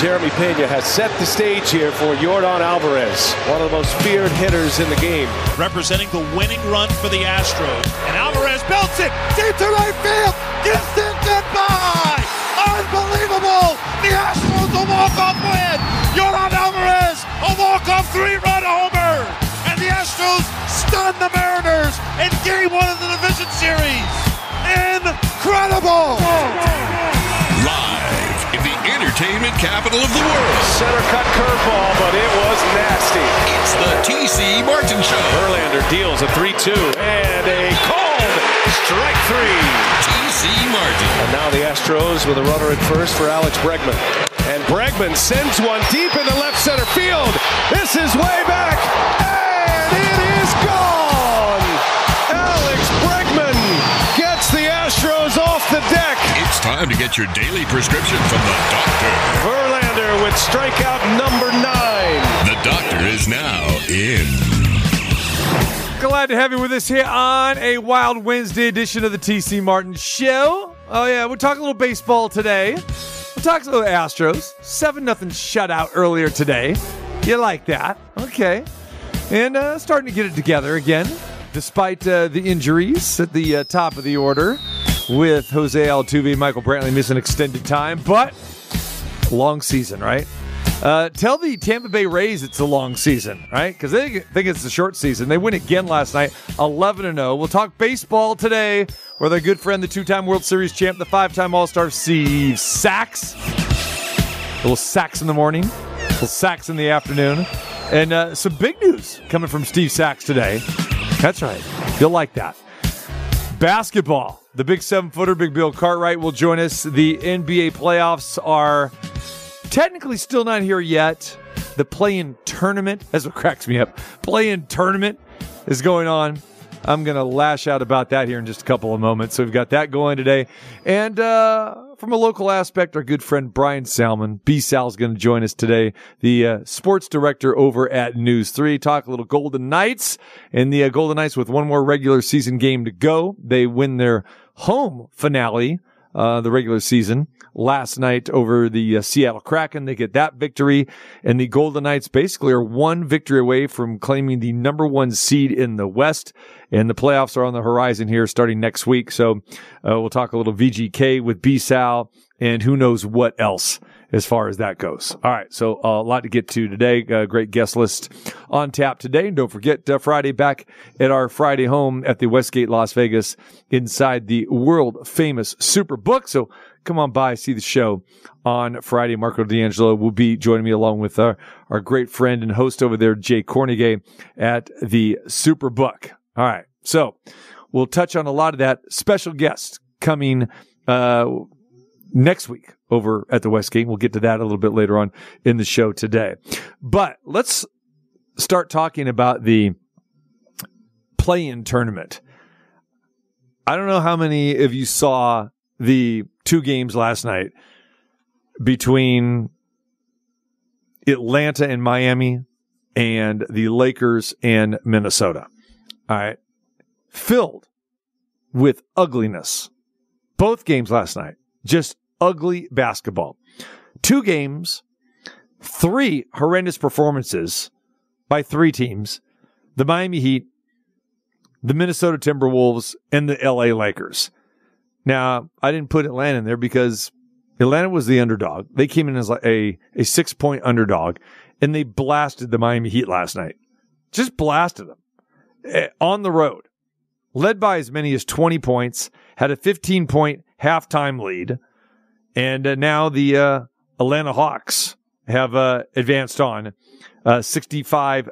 Jeremy Pena has set the stage here for Yordan Alvarez, one of the most feared hitters in the game. Representing the winning run for the Astros. And Alvarez belts it deep to right field. Gibson goodbye. Unbelievable. The Astros a walk-off win. Yordan Alvarez a walk-off three-run homer. And the Astros stun the Mariners in game one of the division series. Incredible. Entertainment capital of the world. Center cut curveball, but it was nasty. It's the TC Martin Show. Verlander deals a 3-2 and a called strike three. TC Martin. And now the Astros with a runner at first for Alex Bregman. And Bregman sends one deep into left center field. This is way back. And gets Astros off the deck. It's time to get your daily prescription from the doctor. Verlander with strikeout number nine. The doctor is now in. Glad to have you with us here on a Wild Wednesday edition of the TC Martin Show. Oh yeah, we're talking a little baseball today. We're talking a little Astros. Seven nothing shutout earlier today. You like that? Okay. And uh, starting to get it together again, despite uh, the injuries at the uh, top of the order, with Jose Altuve Michael Brantley missing extended time, but long season, right? Uh, tell the Tampa Bay Rays it's a long season, right? Because they think it's a short season. They win again last night, 11 and 0. We'll talk baseball today with our good friend, the two time World Series champ, the five time All Star Steve Sax. A little Sax in the morning, a little Sax in the afternoon. And uh, some big news coming from Steve Sax today. That's right. You'll like that. Basketball. The big seven footer, Big Bill Cartwright, will join us. The NBA playoffs are technically still not here yet. The play in tournament, that's what cracks me up. Play in tournament is going on. I'm going to lash out about that here in just a couple of moments. So we've got that going today. And uh, from a local aspect, our good friend Bryan Salmond, B Sal's going to join us today, the uh, sports director over at News 3. Talk a little Golden Knights. And the uh, Golden Knights, with one more regular season game to go, they win their home finale uh, the regular season last night over the uh, Seattle Kraken. They get that victory, and the Golden Knights basically are one victory away from claiming the number one seed in the West. And the playoffs are on the horizon here starting next week. So uh, we'll talk a little VGK with B Sal and who knows what else as far as that goes. All right. So uh, a lot to get to today. Uh, great guest list on tap today. And don't forget uh, Friday back at our Friday home at the Westgate Las Vegas inside the world famous Superbook. So come on by, see the show on Friday. Marco D'Angelo will be joining me along with our, our great friend and host over there, Jay Kornegay at the Superbook. All right. So we'll touch on a lot of that special guest coming, uh, next week over at the West Westgate. We'll get to that a little bit later on in the show today. But let's start talking about the play in tournament. I don't know how many of you saw the two games last night between Atlanta and Miami and the Lakers and Minnesota. All right. Filled with ugliness. Both games last night. Just ugly basketball. Two games, three horrendous performances by three teams the Miami Heat, the Minnesota Timberwolves, and the LA Lakers. Now, I didn't put Atlanta in there because Atlanta was the underdog. They came in as a, a six point underdog and they blasted the Miami Heat last night. Just blasted them eh, on the road. Led by as many as 20 points, had a 15 point halftime lead. And uh, now the uh, Atlanta Hawks have uh, advanced on uh, 65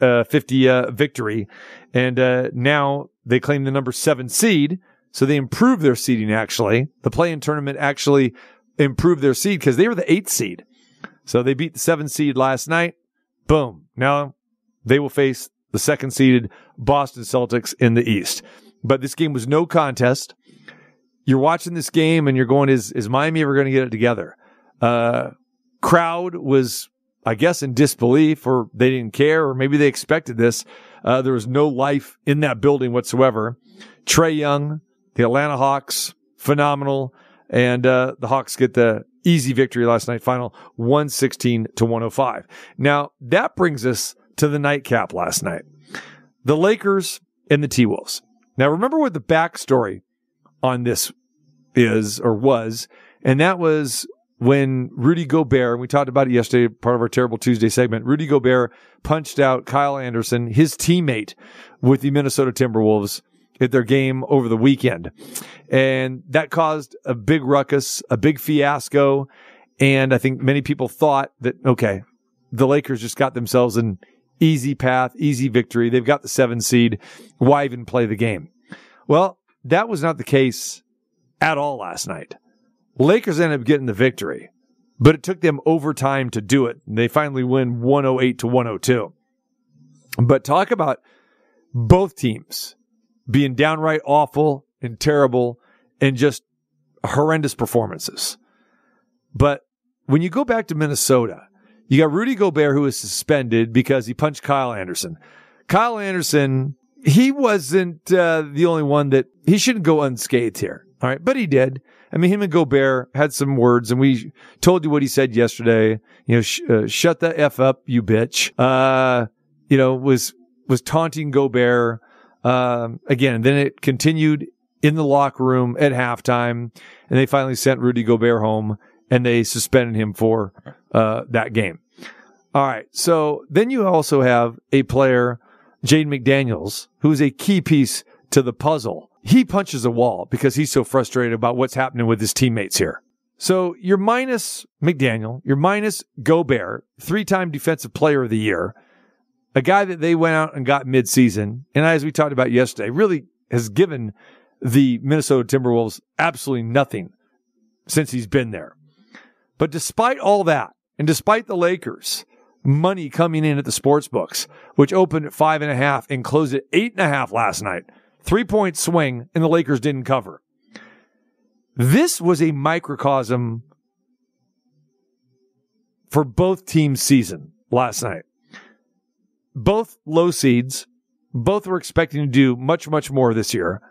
uh, 50 uh, victory. And now they claim the number seven seed. So they improved their seeding actually. The play in tournament actually improved their seed because they were the eighth seed. So they beat the seven seed last night. Boom. Now they will face the second seeded Boston Celtics in the East. But this game was no contest you're watching this game and you're going, is, is Miami ever going to get it together? Uh, crowd was, I guess, in disbelief or they didn't care or maybe they expected this. Uh, there was no life in that building whatsoever. Trae Young, the Atlanta Hawks, phenomenal. And, uh, the Hawks get the Easy victory last night, final 116 to 105. Now, that brings us to the nightcap last night. The Lakers and the T Wolves. Now, remember what the backstory on this is or was, and that was when Rudy Gobert, we talked about it yesterday, part of our Terrible Tuesday segment, Rudy Gobert punched out Kyle Anderson, his teammate with the Minnesota Timberwolves at their game over the weekend. And that caused a big ruckus, a big fiasco. And I think many people thought that, okay, the Lakers just got themselves an easy path, easy victory. They've got the seven seed. Why even play the game? Well, that was not the case at all last night. Lakers ended up getting the victory, but it took them overtime to do it. And They finally win 108 to 102. But talk about both teams being downright awful and terrible and just horrendous performances. But when you go back to Minnesota, you got Rudy Gobert who was suspended because he punched Kyle Anderson. Kyle Anderson, he wasn't uh, the only one that he shouldn't go unscathed here. All right, but he did. I mean, him and Gobert had some words, and we told you what he said yesterday. You know, sh- uh, shut the f up, you bitch. Uh, you know, was was taunting Gobert. Um, again, then it continued in the locker room at halftime, and they finally sent Rudy Gobert home, and they suspended him for uh, that game. All right, so then you also have a player, Jaden McDaniels, who is a key piece to the puzzle he punches a wall because he's so frustrated about what's happening with his teammates here. So you're minus McDaniel, you're minus Gobert, three time defensive player of the year, a guy that they went out and got midseason. And as we talked about yesterday, really has given the Minnesota Timberwolves absolutely nothing since he's been there. But despite all that, and despite the Lakers money coming in at the sports books, which opened at five and a half and closed at eight and a half last night, Three point swing, and the Lakers didn't cover. This was a microcosm for both teams' season last night. Both low seeds, both were expecting to do much, much more this year.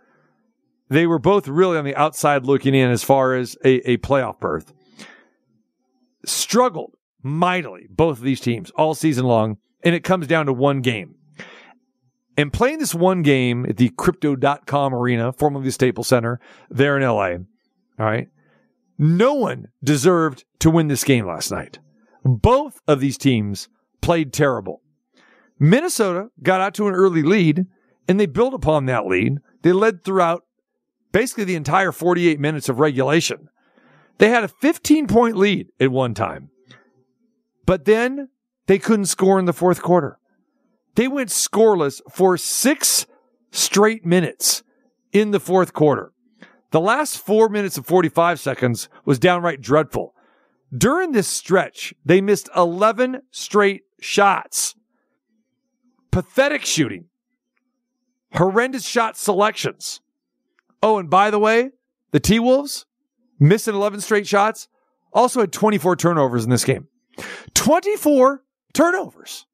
They were both really on the outside looking in as far as a, a playoff berth. Struggled mightily, both of these teams, all season long, and it comes down to one game. And playing this one game at the crypto.com arena, formerly the Staples Center, there in LA. All right. No one deserved to win this game last night. Both of these teams played terrible. Minnesota got out to an early lead and they built upon that lead. They led throughout basically the entire 48 minutes of regulation. They had a 15 point lead at one time, but then they couldn't score in the fourth quarter. They went scoreless for six straight minutes in the fourth quarter. The last four minutes and 45 seconds was downright dreadful. During this stretch, they missed 11 straight shots. Pathetic shooting. Horrendous shot selections. Oh, and by the way, the T Wolves, missing 11 straight shots, also had 24 turnovers in this game. 24 turnovers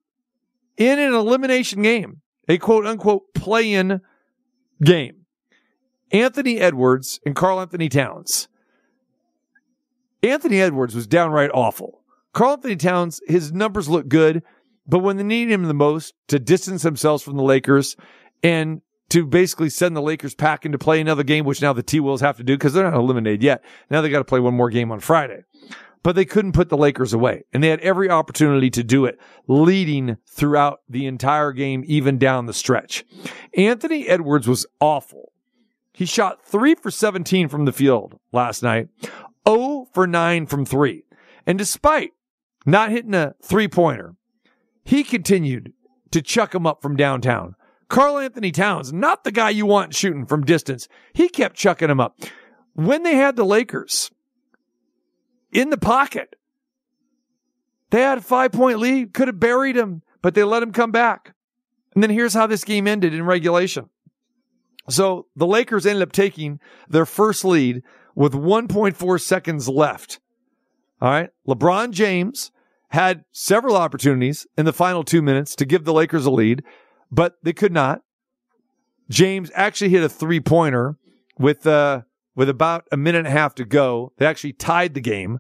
in an elimination game, a quote unquote play in game. Anthony Edwards and Karl-Anthony Towns. Anthony Edwards was downright awful. Karl-Anthony Towns, his numbers look good, but when they need him the most to distance themselves from the Lakers and to basically send the Lakers packing to play another game, which now the T Wolves have to do because they're not eliminated yet. Now they got to play one more game on Friday but they couldn't put the Lakers away. And they had every opportunity to do it, leading throughout the entire game, even down the stretch. Anthony Edwards was awful. He shot three for 17 from the field last night, 0 for 9 from three. And despite not hitting a three pointer, he continued to chuck him up from downtown. Karl-Anthony Towns, not the guy you want shooting from distance, he kept chucking him up. When they had the Lakers, in the pocket. They had a five point lead, could have buried him, but they let him come back. And then here's how this game ended in regulation. So the Lakers ended up taking their first lead with 1.4 seconds left. All right. LeBron James had several opportunities in the final two minutes to give the Lakers a lead, but they could not. James actually hit a three pointer with, uh, with about a minute and a half to go. They actually tied the game.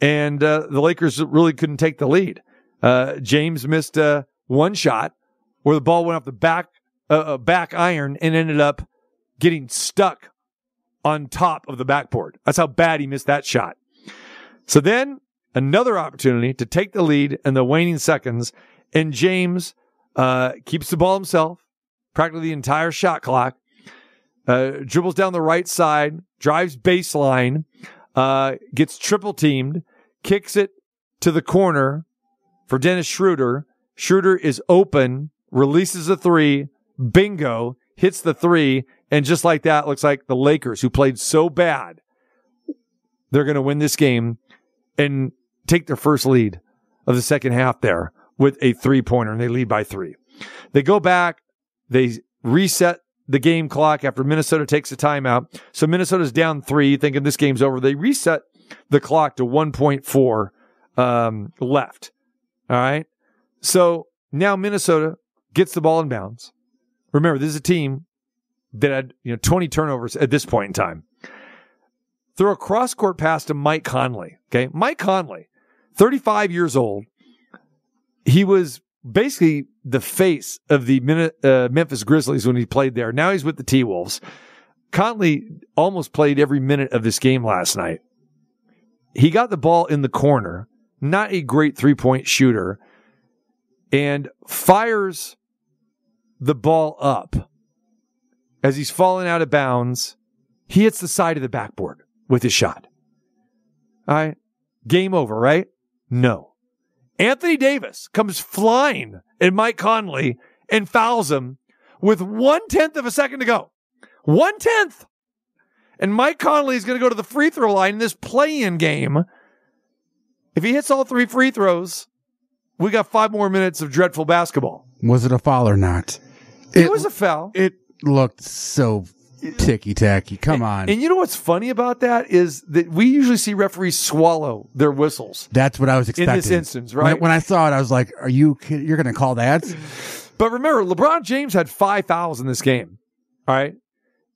and uh, the Lakers really couldn't take the lead. Uh, James missed uh, one shot where the ball went off the back uh, uh, back iron and ended up getting stuck on top of the backboard. That's how bad he missed that shot. So then another opportunity to take the lead in the waning seconds, and James uh, keeps the ball himself, practically the entire shot clock, uh, dribbles down the right side, drives baseline, uh, gets triple teamed, kicks it to the corner for Dennis Schroeder. Schroeder is open, releases a three, bingo, hits the three, and just like that, looks like the Lakers, who played so bad, they're going to win this game and take their first lead of the second half there with a three pointer, and they lead by three. They go back, they reset the game clock after Minnesota takes a timeout. So Minnesota's down three, thinking this game's over. They reset the clock to 1.4 um, left. All right. So now Minnesota gets the ball in bounds. Remember, this is a team that had you know 20 turnovers at this point in time. Throw a cross court pass to Mike Conley. Okay. Mike Conley, 35 years old. He was basically the face of the uh, Memphis Grizzlies when he played there. Now he's with the T Wolves. Conley almost played every minute of this game last night. He got the ball in the corner, not a great three point shooter, and fires the ball up as he's falling out of bounds. He hits the side of the backboard with his shot. All right. Game over, right? No. Anthony Davis comes flying at Mike Conley and fouls him with one tenth of a second to go. One tenth. And Mike Conley is going to go to the free throw line in this play in game. If he hits all three free throws, we got five more minutes of dreadful basketball. Was it a foul or not? It, it was a foul. It looked so ticky tacky. Come on. And you know what's funny about that is that we usually see referees swallow their whistles. That's what I was expecting in this instance, right? When, when I saw it, I was like, "Are you? You're going to call that?" But remember, LeBron James had five fouls in this game. All right.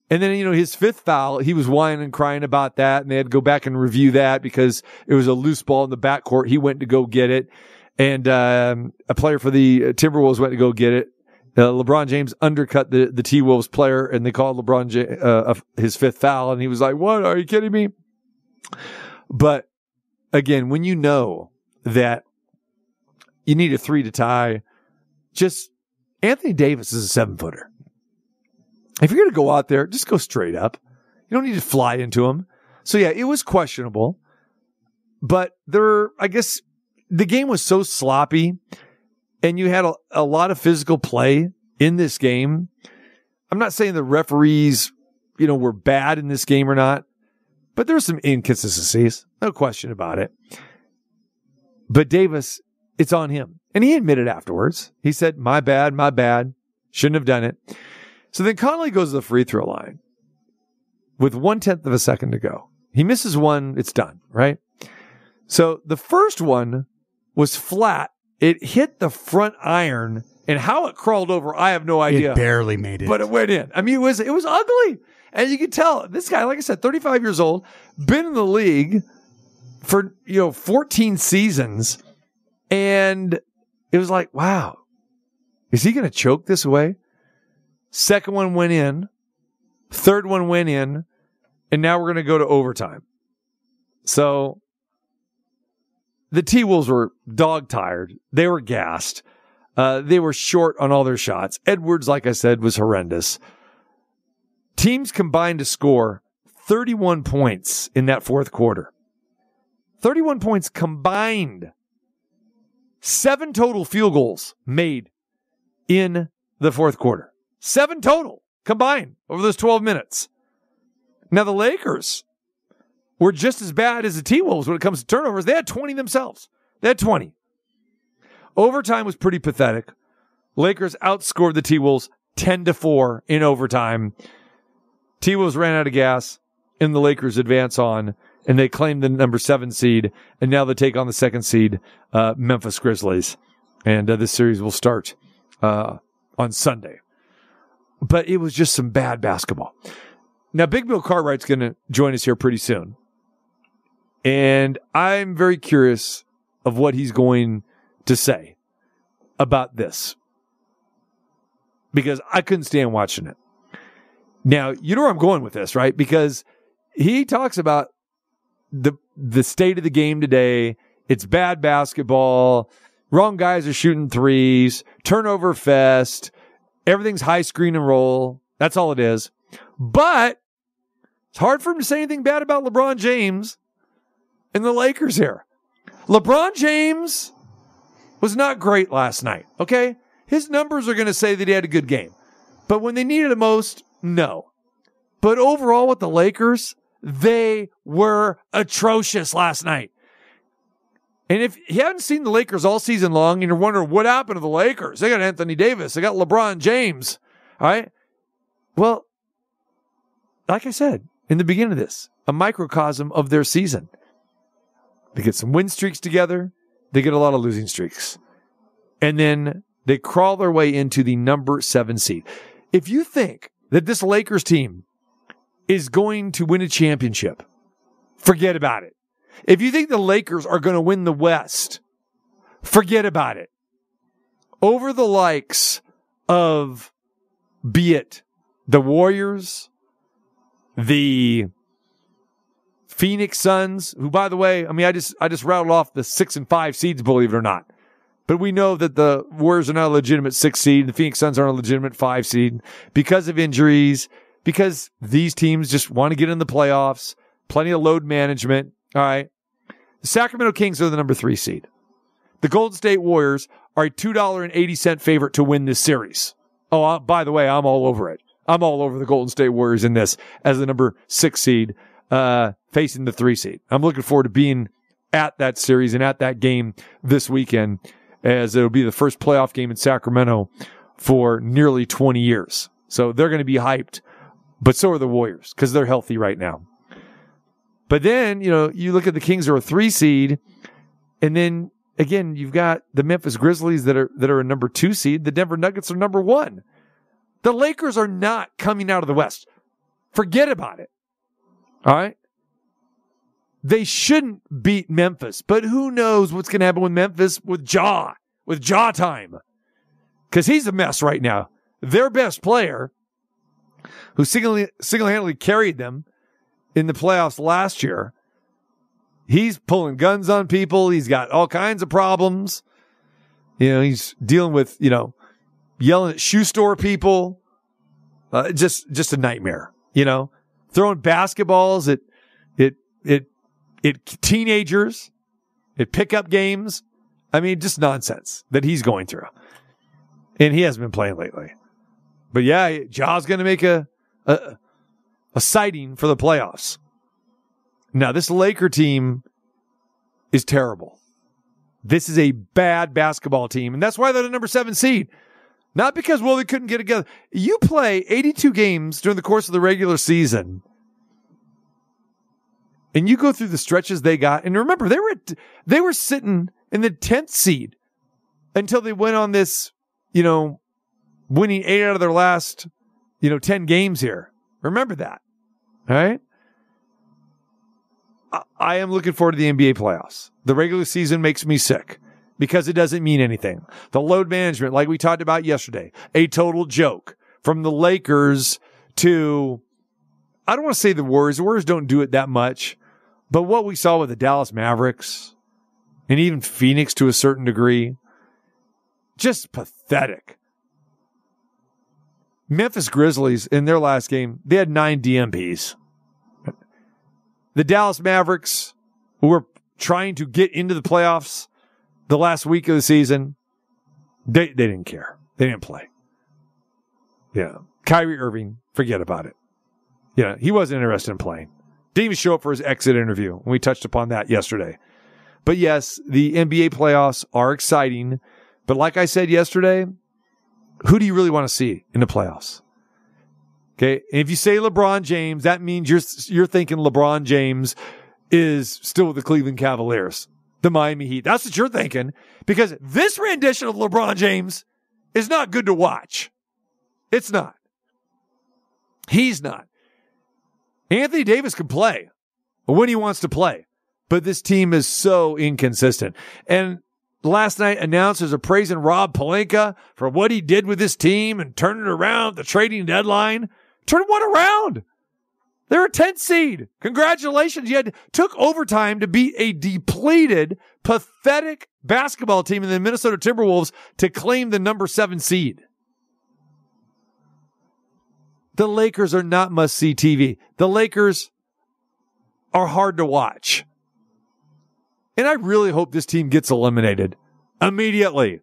And then, you know, his fifth foul, he was whining and crying about that. And they had to go back and review that because it was a loose ball in the backcourt. He went to go get it. And um, a player for the Timberwolves went to go get it. Uh, LeBron James undercut the, the T Wolves player and they called LeBron J- uh, his fifth foul. And he was like, What? Are you kidding me? But again, when you know that you need a three to tie, just Anthony Davis is a seven footer. If you're going to go out there, just go straight up. You don't need to fly into him. So yeah, it was questionable, but there, I guess the game was so sloppy and you had a, a lot of physical play in this game. I'm not saying the referees, you know, were bad in this game or not, but there's some inconsistencies. No question about it. But Davis, it's on him. And he admitted afterwards. He said, my bad, my bad. Shouldn't have done it. So then Conley goes to the free throw line with one tenth of a second to go. He misses one. It's done, right? So the first one was flat it hit the front iron, and how it crawled over, I have no idea. It barely made it, but it went in. I mean, it was it was ugly, and you could tell this guy, like I said, 35 years old, been in the league for you know 14 seasons, and it was like, wow, is he going to choke this away? Second one went in, third one went in, and now we're going to go to overtime. So the T Wolves were dog tired. They were gassed. Uh, they were short on all their shots. Edwards, like I said, was horrendous. Teams combined to score 31 points in that fourth quarter. 31 points combined. Seven total field goals made in the fourth quarter. Seven total combined over those 12 minutes. Now the Lakers were just as bad as the T Wolves when it comes to turnovers. They had 20 themselves. They had 20. Overtime was pretty pathetic. Lakers outscored the T Wolves 10 to 4 in overtime. T Wolves ran out of gas, and the Lakers advance on, and they claim the number seven seed, and now they take on the second seed, uh, Memphis Grizzlies. And uh, this series will start uh, on Sunday. But it was just some bad basketball. Now, Big Bill Cartwright's going to join us here pretty soon. And I'm very curious of what he's going to say about this because I couldn't stand watching it. Now, you know where I'm going with this, right? Because he talks about the the state of the game today. It's bad basketball. Wrong guys are shooting threes. Turnover fest. Everything's high screen and roll. That's all it is. But it's hard for him to say anything bad about LeBron James and the Lakers here. LeBron James was not great last night. Okay. His numbers are going to say that he had a good game. But when they needed it most, no. But overall with the Lakers, they were atrocious last night. And if you haven't seen the Lakers all season long and you're wondering what happened to the Lakers, they got Anthony Davis, they got LeBron James. All right. Well, like I said in the beginning of this, a microcosm of their season. They get some win streaks together, they get a lot of losing streaks. And then they crawl their way into the number seven seed. If you think that this Lakers team is going to win a championship, forget about it. If you think the Lakers are going to win the West, forget about it. Over the likes of, be it the Warriors, the Phoenix Suns, who by the way, I mean, I just, I just rattled off the six and five seeds, believe it or not. But we know that the Warriors are not a legitimate six seed. The Phoenix Suns aren't a legitimate five seed because of injuries, because these teams just want to get in the playoffs, plenty of load management. All right. The Sacramento Kings are the number three seed. The Golden State Warriors are a $2.80 favorite to win this series. Oh, by the way, I'm all over it. I'm all over the Golden State Warriors in this as the number six seed, uh, facing the three seed. I'm looking forward to being at that series and at that game this weekend as it'll be the first playoff game in Sacramento for nearly 20 years. So they're going to be hyped, but so are the Warriors because they're healthy right now. But then, you know, you look at the Kings are a three seed, and then again, you've got the Memphis Grizzlies that are that are a number two seed. The Denver Nuggets are number one. The Lakers are not coming out of the West. Forget about it. All right. They shouldn't beat Memphis, but who knows what's going to happen with Memphis with Ja, with Ja time. Because he's a mess right now. Their best player, who single handedly carried them in the playoffs last year, he's pulling guns on people. He's got all kinds of problems. You know, he's dealing with, you know, yelling at shoe store people. Uh, just, just a nightmare, you know, throwing basketballs at, at, at it teenagers, it pickup games. I mean, just nonsense that he's going through. And he hasn't been playing lately. But yeah, Ja's going to make a, a, a sighting for the playoffs. Now, this Laker team is terrible. This is a bad basketball team, and that's why they're the number seven seed. Not because, well, they couldn't get together. You play 82 games during the course of the regular season and you go through the stretches they got, and remember they were they were sitting in the tenth seed until they went on this, you know, winning eight out of their last, you know, ten games here. Remember that, all right? I, I am looking forward to the NBA playoffs. The regular season makes me sick because it doesn't mean anything. The load management, like we talked about yesterday, a total joke from the Lakers to I don't want to say the Warriors. The Warriors don't do it that much. But what we saw with the Dallas Mavericks and even Phoenix to a certain degree, just pathetic. Memphis Grizzlies in their last game, they had nine DNPs. The Dallas Mavericks, were trying to get into the playoffs the last week of the season, they, they didn't care. They didn't play. Yeah. Kyrie Irving, forget about it. Yeah, he wasn't interested in playing. Didn't even show up for his exit interview. We touched upon that yesterday. But yes, the NBA playoffs are exciting. But like I said yesterday, who do you really want to see in the playoffs? Okay. And if you say LeBron James, that means you're, you're thinking LeBron James is still with the Cleveland Cavaliers, the Miami Heat. That's what you're thinking because this rendition of LeBron James is not good to watch. It's not. He's not. Anthony Davis can play when he wants to play. but this team is so inconsistent. And last night, announcers are praising Rob Pelinka for what he did with this team and turning around the trading deadline. Turn what around? They're a 10th seed. Congratulations. You had took overtime to beat a depleted, pathetic basketball team in the Minnesota Timberwolves to claim the number seven seed. The Lakers are not must see TV. The Lakers are hard to watch. And I really hope this team gets eliminated immediately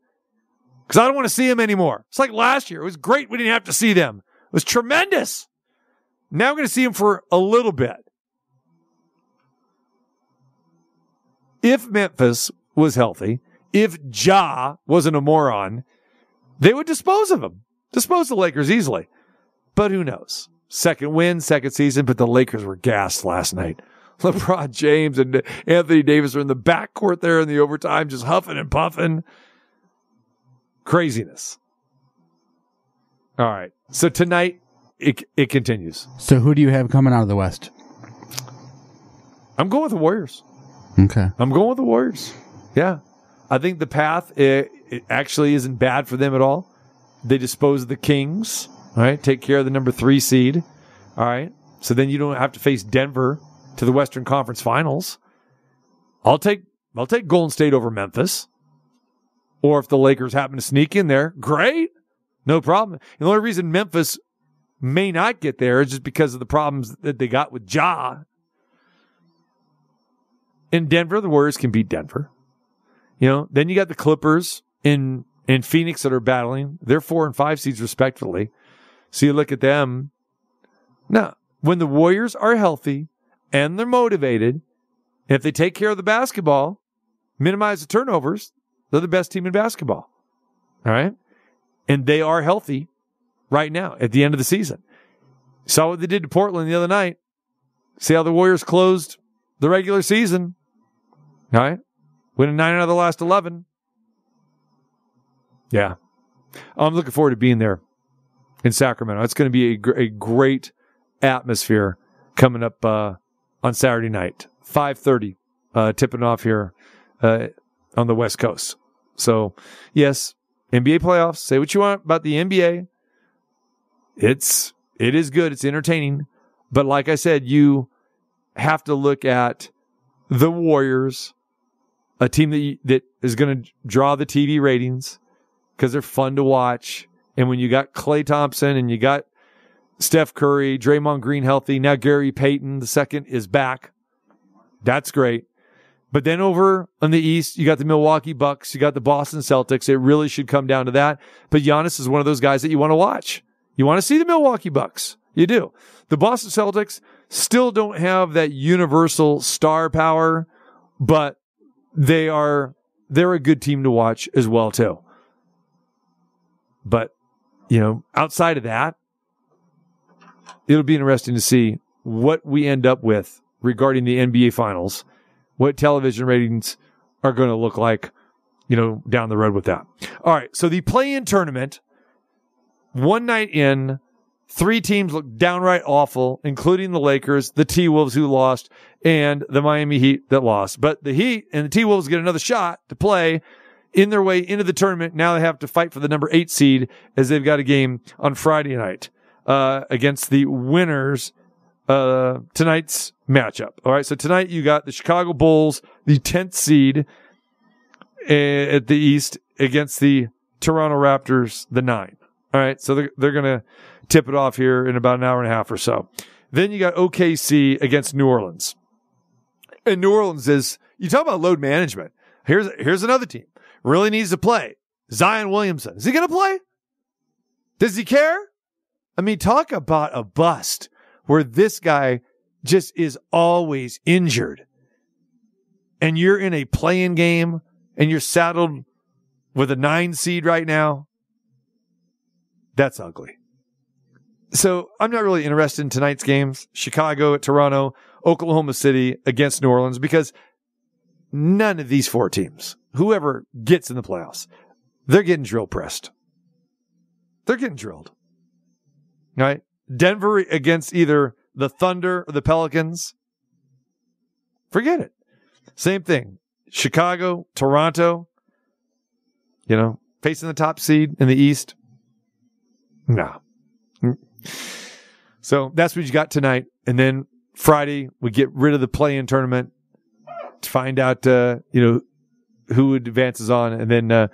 because I don't want to see them anymore. It's like last year. It was great. We didn't have to see them. It was tremendous. Now I'm going to see them for a little bit. If Memphis was healthy, if Ja wasn't a moron, they would dispose of him, dispose the Lakers easily. But who knows? Second win, second season, but the Lakers were gassed last night. LeBron James and Anthony Davis are in the backcourt there in the overtime, just huffing and puffing. Craziness. All right. So tonight, it, it continues. So who do you have coming out of the West? I'm going with the Warriors. Okay. I'm going with the Warriors. Yeah. I think the path it, it actually isn't bad for them at all. They dispose of the Kings, all right? Take care of the number three seed, all right? So then you don't have to face Denver to the Western Conference Finals. I'll take I'll take Golden State over Memphis. Or if the Lakers happen to sneak in there, great. No problem. The only reason Memphis may not get there is just because of the problems that they got with Ja. In Denver, the Warriors can beat Denver. You know, then you got the Clippers in in Phoenix that are battling. They're four and five seeds respectively. So you look at them. Now, when the Warriors are healthy and they're motivated, if they take care of the basketball, minimize the turnovers, they're the best team in basketball. All right. And they are healthy right now at the end of the season. Saw what they did to Portland the other night. See how the Warriors closed the regular season. All right. Winning nine out of the last 11. Yeah. I'm looking forward to being there in Sacramento. It's going to be a, gr- a great atmosphere coming up uh, on Saturday night, 5:30, uh, tipping off here uh, on the West Coast. So, yes, NBA playoffs. Say what you want about the NBA. It's it is good. It's entertaining, but like I said, you have to look at the Warriors, a team that you, that is going to draw the TV ratings because they're fun to watch. And when you got Klay Thompson and you got Steph Curry, Draymond Green healthy, now Gary Payton the second is back. That's great. But then over on the East, you got the Milwaukee Bucks, you got the Boston Celtics. It really should come down to that. But Giannis is one of those guys that you want to watch. You want to see the Milwaukee Bucks. You do. The Boston Celtics still don't have that universal star power, but they are they're a good team to watch as well too. But, you know, outside of that, it'll be interesting to see what we end up with regarding the NBA finals, what television ratings are going to look like, you know, down the road with that. All right. So the play in tournament, one night in, three teams look downright awful, including the Lakers, the T Wolves who lost, and the Miami Heat that lost. But the Heat and the T Wolves get another shot to play in their way into the tournament. Now they have to fight for the number eight seed as they've got a game on Friday night uh, against the winners uh, tonight's matchup. All right, so tonight you got the Chicago Bulls, the tenth seed eh, at the East against the Toronto Raptors, the nine. All right, so they're, they're gonna tip it off here in about an hour and a half or so. Then you got OKC against New Orleans, and New Orleans is you talk about load management. Here's here's another team really needs to play. Zion Williamson is he gonna play? Does he care? I mean, talk about a bust where this guy just is always injured. And you're in a playing game and you're saddled with a nine seed right now. That's ugly. So I'm not really interested in tonight's games. Chicago at Toronto, Oklahoma City against New Orleans, because none of these four teams, whoever gets in the playoffs, they're getting drill pressed. They're getting drilled. Right? Denver against either the Thunder or the Pelicans. Forget it. Same thing. Chicago, Toronto, you know, facing the top seed in the East. No. Mm. So that's what you got tonight. And then Friday, we get rid of the play in tournament to find out, uh, you know, who advances on. And then uh,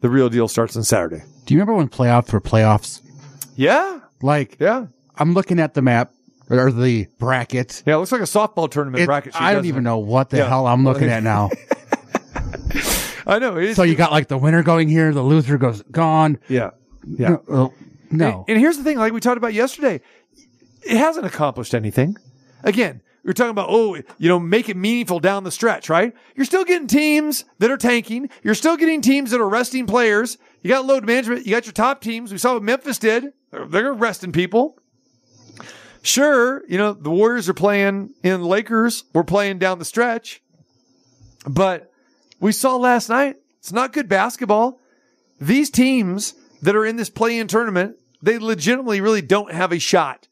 the real deal starts on Saturday. Do you remember when playoffs were playoffs? Yeah. Like, Yeah. I'm looking at the map or the bracket. Yeah. It looks like a softball tournament It- bracket. sheet, I don't even it? know what the Yeah. hell I'm looking at now. I know. So you got like the winner going here, the loser goes gone. yeah. Yeah. No, no. And, and here's the thing, like we talked about yesterday, it hasn't accomplished anything. Again, are talking about, oh, you know, make it meaningful down the stretch, right? You're still getting teams that are tanking. You're still getting teams that are resting players. You got load management. You got your top teams. We saw what Memphis did. They're, they're resting people. Sure, you know, the Warriors are playing in Lakers. We're playing down the stretch. But we saw last night, it's not good basketball. These teams that are in this play in tournament, they legitimately really don't have a shot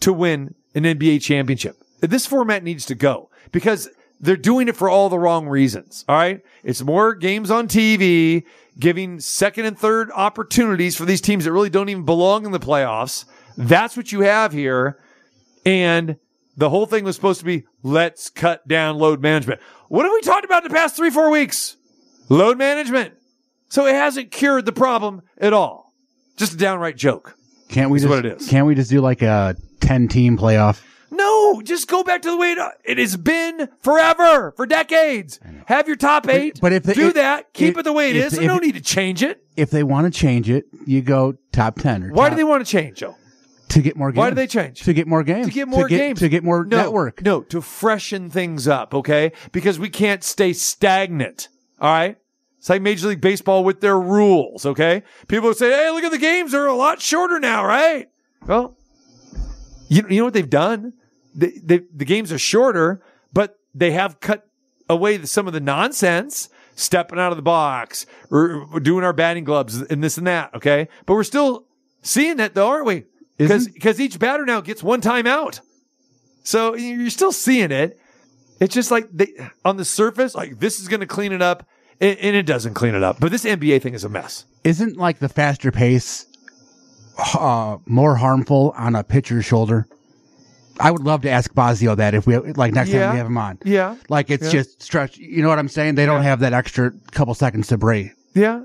to win an NBA championship. This format needs to go because they're doing it for all the wrong reasons. All right. It's more games on TV, giving second and third opportunities for these teams that really don't even belong in the playoffs. That's what you have here. And the whole thing was supposed to be let's cut down load management. What have we talked about in the past three, four weeks? Load management. So it hasn't cured the problem at all. Just a downright joke. Can't we just what it is. can't we just do like a 10 team playoff? No, just go back to the way it, it has been forever, for decades. Have your top eight. but if the- do if- that, keep if- it the way it if- is. If- no need to change it. If they want to change it, you go top 10 or Why top- do they want to change, Joe? to get more games. Why do they change? To get more games. To get more games. To get more no, network. No, to freshen things up, okay? Because we can't stay stagnant, all right? It's like Major League Baseball with their rules, okay? People say, hey, look at the games. They're a lot shorter now, right? Well, you, you know what they've done? They, the games are shorter, but they have cut away the, some of the nonsense, stepping out of the box, or, or doing our batting gloves and this and that, okay? But we're still seeing that though, aren't we? Because because each batter now gets one time out. So you're still seeing it. It's just like they on the surface, like this is going to clean it up, and, and it doesn't clean it up. But this NBA thing is a mess. Isn't like the faster pace uh, more harmful on a pitcher's shoulder? I would love to ask Bazio that if we like next Yeah. time we have him on. Yeah, Like it's Yeah. just stretch. You know what I'm saying? They don't have that extra couple seconds to breathe. yeah,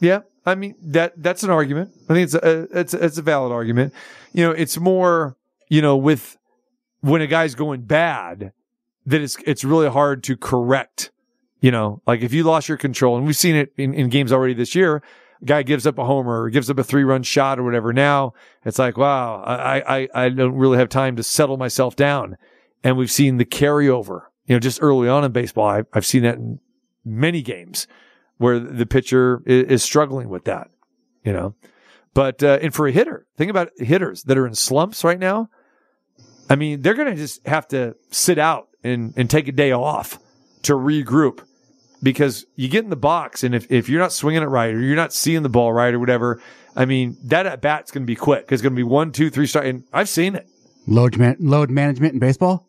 yeah. I mean that that's an argument. I think it's a it's it's a valid argument. You know, it's more you know with when a guy's going bad that it's it's really hard to correct. You know, like if you lost your control, and we've seen it in, in games already this year. Guy gives up a homer or gives up a three run shot or whatever. Now it's like, wow, I, I, I don't really have time to settle myself down. And we've seen the carryover, you know, just early on in baseball. I've, I've seen that in many games where the pitcher is, is struggling with that, you know. But uh, and for a hitter, think about hitters that are in slumps right now. I mean, they're going to just have to sit out and and take a day off to regroup because you get in the box and if, if you're not swinging it right or you're not seeing the ball right or whatever, I mean, that at bat's going to be quick. It's going to be one, two, three strike. And I've seen it. Load man- load management in baseball.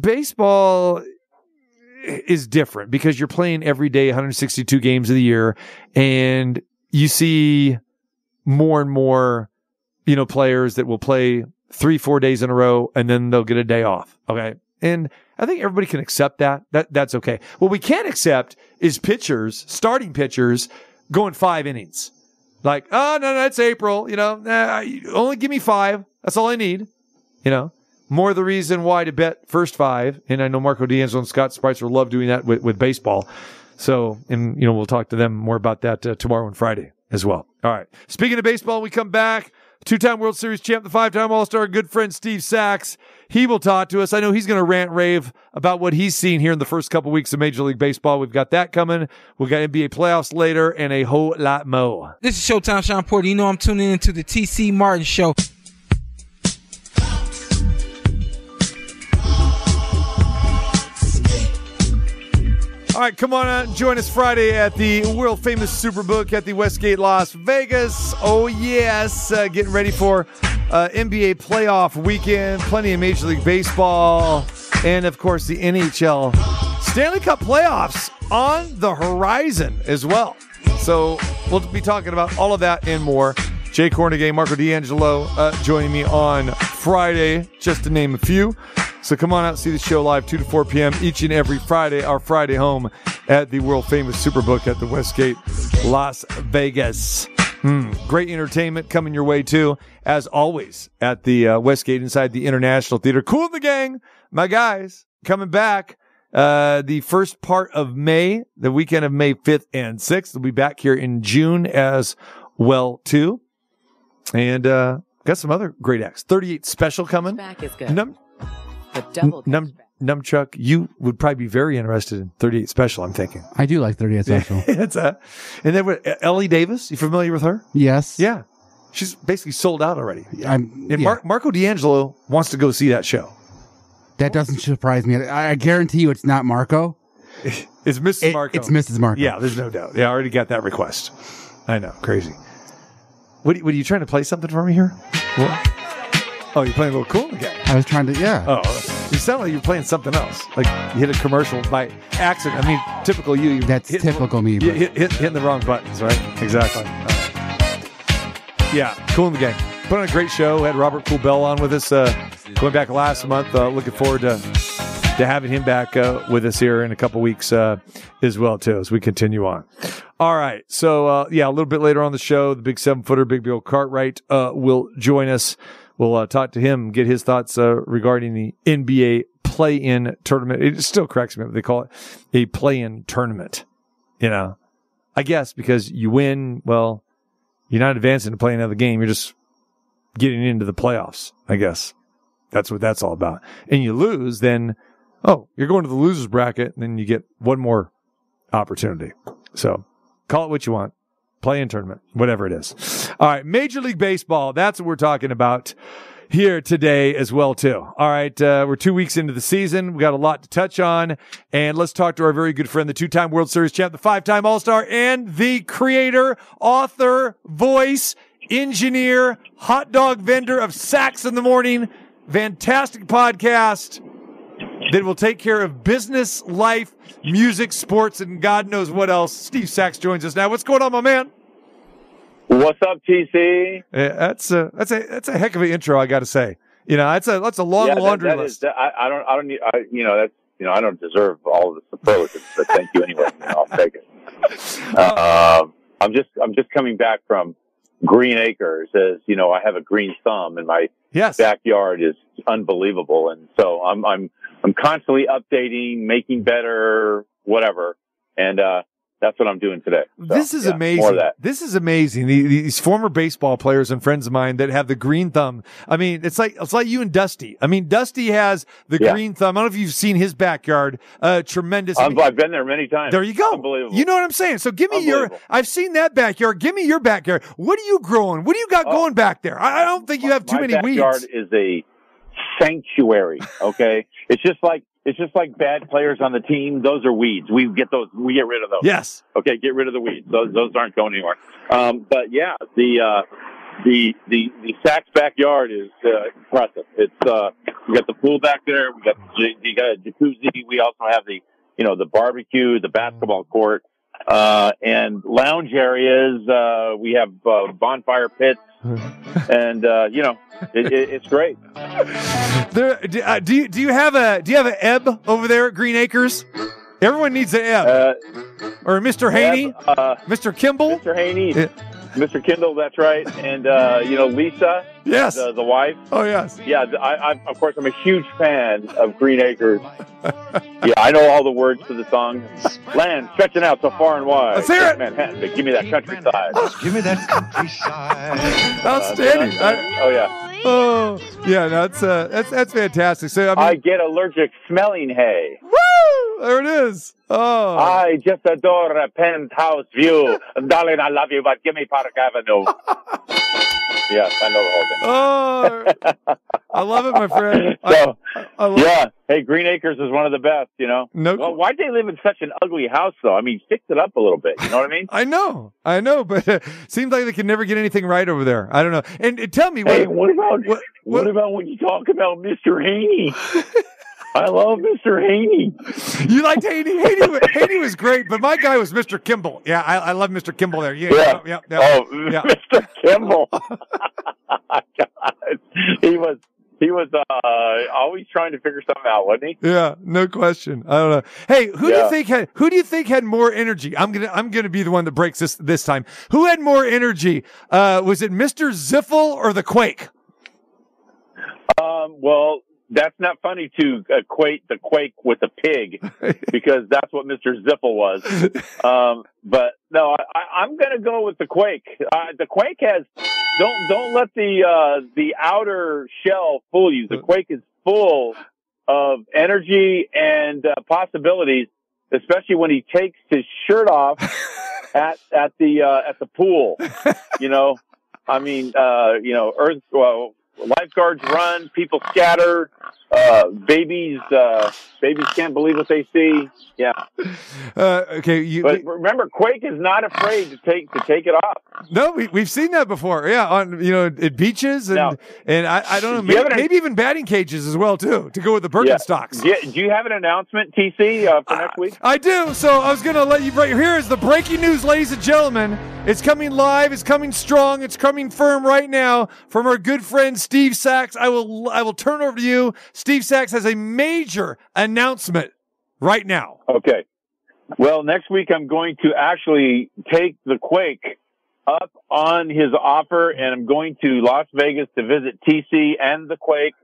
baseball is different because you're playing every day 162 games of the year and you see more and more you know players that will play 3 4 days in a row and then they'll get a day off okay and I think everybody can accept that that that's okay what we can't accept is pitchers starting pitchers going 5 innings like oh no no it's April you know nah, only give me 5 that's all I need you know more the reason why to bet first five. And I know Marco D'Angelo and Scott Spreitzer love doing that with, with baseball. So, and you know, we'll talk to them more about that uh, tomorrow and Friday as well. All right. Speaking of baseball, we come back. Two-time World Series champ, the five-time All-Star, good friend Steve Sax. He will talk to us. I know he's going to rant rave about what he's seen here in the first couple weeks of Major League Baseball. We've got that coming. We've got NBA playoffs later and a whole lot more. This is Showtime Sean Porter. You know I'm tuning into the TC Martin Show. Right, come on out and join us Friday at the world famous Superbook at the Westgate Las Vegas. Oh, yes. Uh, getting ready for uh, NBA playoff weekend. Plenty of Major League Baseball. and of course the NHL Stanley Cup playoffs on the horizon as well. So we'll be talking about all of that and more. Jay Kornegay, Marco D'Angelo uh, joining me on Friday, just to name a few. So come on out, see the show live 2 to 4 p.m. each and every Friday, our Friday home at the world famous Superbook at the Westgate, Las Vegas. Hmm, great entertainment coming your way too, as always, at the uh, Westgate inside the International Theater. Kool and the Gang, my guys, coming back. Uh, the first part of May, the weekend of May 5th and 6th. We'll be back here in June as well too. And uh, got some other great acts. 38 special coming. Back is good. Num- the double Num- Numchuck, you would probably be very interested in 38 special, I'm thinking. I do like 38 special. it's a, and then with Ellie Davis, you familiar with her? yes. Yeah. She's basically sold out already. I'm, And yeah. Mar- Marco D'Angelo wants to go see that show. that doesn't surprise me. I, I guarantee you it's not Marco. It's Mrs. It- Marco. It's Mrs. Marco. Yeah, there's no doubt. Yeah, I already got that request. I know, crazy. What, what are you trying to play something for me here? What? Oh, you're playing a little cool again. I was trying to, yeah. Oh, you sound like you're playing something else. Like you hit a commercial by accident. I mean, typical you. you That's hit- typical me, You but- hit, hit, hitting the wrong buttons, right? Exactly. Yeah, Kool and the Gang. Put on a great show. Had Robert Kool Bell on with us. Uh, going back last month. Uh, looking forward to to having him back uh, with us here in a couple weeks uh, as well too as we continue on. All right, so uh, yeah, a little bit later on the show, the big seven footer, Big Bill Cartwright, uh, will join us. We'll uh, talk to him, get his thoughts uh, regarding the NBA play-in tournament. It still cracks me up. They call it a play-in tournament. You know, I guess because you win, well, you're not advancing to play another game. You're just getting into the playoffs. I guess that's what that's all about. And you lose, then oh, you're going to the losers bracket, and then you get one more opportunity. So call it what you want. Play in tournament, whatever it is. All right. Major League Baseball. That's what we're talking about here today as well, too. All right. Uh, we're two weeks into the season. We got a lot to touch on and let's talk to our very good friend, the two-time World Series champ, the five-time All-Star and the creator, author, voice, engineer, hot dog vendor of Sax in the Morning. Fantastic podcast that will take care of business, life, music, sports, and God knows what else. Steve Sax joins us now. What's going on, my man? What's up, TC? Yeah, that's a that's a that's a heck of an intro. I got to say, you know, that's a that's a long yeah, that- laundry that list. is- that- I, I don't, I don't need, I, you know, that's, you know, I don't deserve all of the superlatives, but thank you anyway. You know, I'll take it. Uh, Um, I'm just, I'm just coming back from Green Acres. As you know, I have a green thumb, and my yes, backyard is unbelievable, and so I'm, I'm, I'm constantly updating, making better, whatever, and uh, that's what I'm doing today. So, this is yeah, amazing. More of that. This is amazing. These former baseball players and friends of mine that have the green thumb. I mean, it's like it's like you and Dusty. I mean, Dusty has the Yeah. green thumb. I don't know if you've seen his backyard. Uh, tremendous. I I've, I've been there many times. There you go. Unbelievable. You know what I'm saying? So give me your. I've seen that backyard. Give me your backyard. What are you growing? What do you got Oh. going back there? I, I don't think you have too my many backyard weeds. is a sanctuary. Okay, it's just like it's just like bad players on the team. Those are weeds. We get those. We get rid of those. Yes. Okay, get rid of the weeds. Those those aren't going anywhere. Um, but yeah, the uh, the the the Sax backyard is uh, impressive. It's uh, we got the pool back there. We got the, you got a jacuzzi. We also have the you know the barbecue, the basketball court, uh, and lounge areas. Uh, we have uh, bonfire pits, and uh, you know it, it, it's great. There, do, uh, do you do you have a do you have an Eb over there at Green Acres? Everyone needs an Eb Uh, or Mr. Haney, uh, Mr. Kimball. Mr. Haney. Mr. Kimball, that's right, and uh, you know Lisa, Yes. the, the wife. Oh yes. Yeah, I, I, of course, I'm a huge fan of Green Acres. yeah, I know all the words to the song. Land stretching out so far and wide. Let's hear it. Manhattan, but give me that countryside. Give me that countryside. Outstanding. I- oh yeah, oh yeah, that's uh, that's that's fantastic. So I mean, I get allergic smelling hay. woo, there it is. Oh, I just adore a penthouse view, darling. I love you, but give me Park Avenue. yes, I know the whole thing. oh, I love it, my friend. So, I love yeah, hey, Green Acres is one of the best. You know. No- Well, why'd they live in such an ugly house, though? I mean, fix it up a little bit. You know what I mean? I know, I know, but uh, seems like they can never get anything right over there. I don't know. And tell me, Hey, what, what about what- what, what- about when you talk about Mr. Haney? I love Mr. Haney. You liked Haney? Haney, wa- Haney was great, but my guy was Mr. Kimball. Yeah, I, I love Mr. Kimball there. Yeah, Yeah. yeah, yeah. Oh, yeah. Mr. Kimball. God. He was he was uh, always trying to figure something out, wasn't he? Yeah, no question. I don't know. Hey, who do you think had who do you think had more energy? I'm gonna I'm gonna be the one that breaks this this time. Who had more energy? Uh, was it Mr. Ziffel or the Quake? Um, well, that's not funny to equate the quake with a pig because that's what Mr. Ziffel was. Um, but no, I, I'm going to go with the quake. Uh, the quake has don't don't let the uh, the outer shell fool you. The quake is full of energy and uh, possibilities, especially when he takes his shirt off at at the uh, at the pool. You know, I mean, uh, you know, Earth. Well, lifeguards run, people scatter, uh, babies uh, babies can't believe what they see. Yeah, Uh, okay, you, but remember, Quake is not afraid to take to take it off. no, we, we've seen that before. Yeah, on you know at beaches and and I, I don't know do maybe, an- maybe even batting cages as well too to go with the Yeah. Birkenstocks. Do you, do you have an announcement, TC, uh, for next week? I do. So I was going to let you right here is the breaking news, ladies and gentlemen. It's coming live. It's coming strong. It's coming firm right now from our good friend Steve Sax. I will I will turn over to you. Steve Sax has a major announcement right now. Okay. Well, next week I'm going to actually take the Quake up on his offer, and I'm going to Las Vegas to visit TC and the Quake.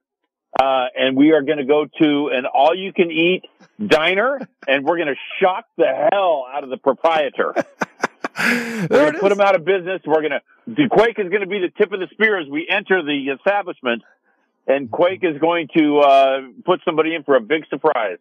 Uh, and we are going to go to an all-you-can-eat diner, and we're going to shock the hell out of the proprietor. We're going to put him out of business. We're going to the Quake is going to be the tip of the spear as we enter the establishment, and Quake is going to uh, put somebody in for a big surprise.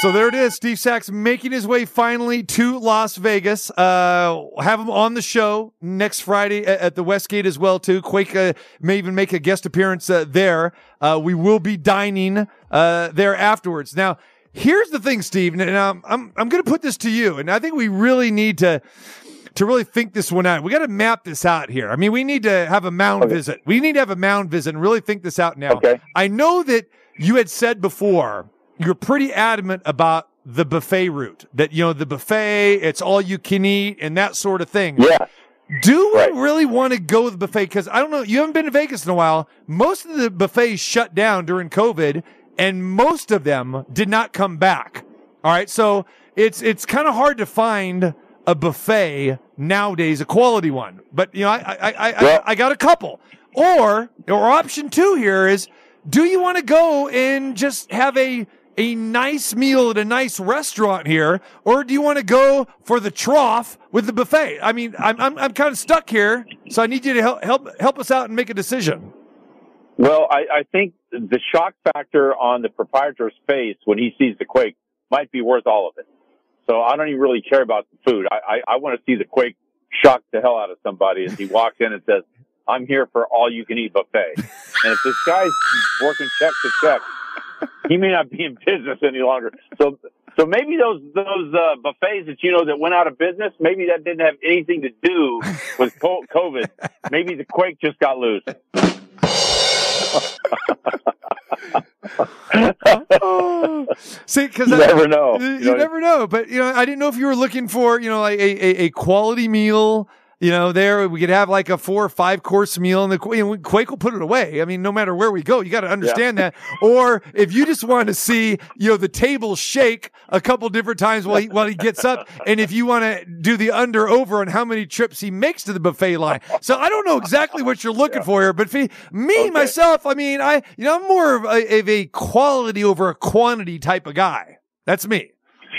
So there it is. Steve Sax making his way finally to Las Vegas. Uh, have him on the show next Friday at, at the Westgate as well too. Quake uh, may even make a guest appearance uh, there. Uh, we will be dining uh, there afterwards. Now, here's the thing, Steve, and I'm I'm, I'm going to put this to you, and I think we really need to to really think this one out. We got to map this out here. I mean, we need to have a mound visit. We need to have a mound visit and really think this out now. Okay. I know that you had said before you're pretty adamant about the buffet route. That you know the buffet, it's all you can eat and that sort of thing. Yeah. Do Right. we really want to go with the buffet? Because I don't know. You haven't been to Vegas in a while. Most of the buffets shut down during COVID, and most of them did not come back. All right, so it's it's kind of hard to find a buffet nowadays, a quality one. But you know, I I I, I, I got a couple. Or or option two here is, do you want to go and just have a a nice meal at a nice restaurant here, or do you want to go for the trough with the buffet? I mean, I'm I'm, I'm kind of stuck here, so I need you to help help help us out and make a decision. Well, I, I think the shock factor on the proprietor's face when he sees the quake might be worth all of it. So I don't even really care about the food. I, I, I want to see the quake shock the hell out of somebody as he walks in and says, I'm here for all you can eat buffet. and if this guy's working check to check, he may not be in business any longer. So, so maybe those, those, uh, buffets that, you know, that went out of business, maybe that didn't have anything to do with COVID. Maybe the quake just got loose. See, because You never know. You, You know- never know. But you know, I didn't know if you were looking for you know like a, a, a quality meal. You know, there we could have like a four or five course meal, and the you know, Quake will put it away. I mean, no matter where we go, you got to understand that. Or if you just want to see you know the table shake a couple different times while he while he gets up, and if you want to do the under over on how many trips he makes to the buffet line. So I don't know exactly what you're looking for here, but for me myself, I mean, I you know I'm more of a, of a quality over a quantity type of guy. That's me.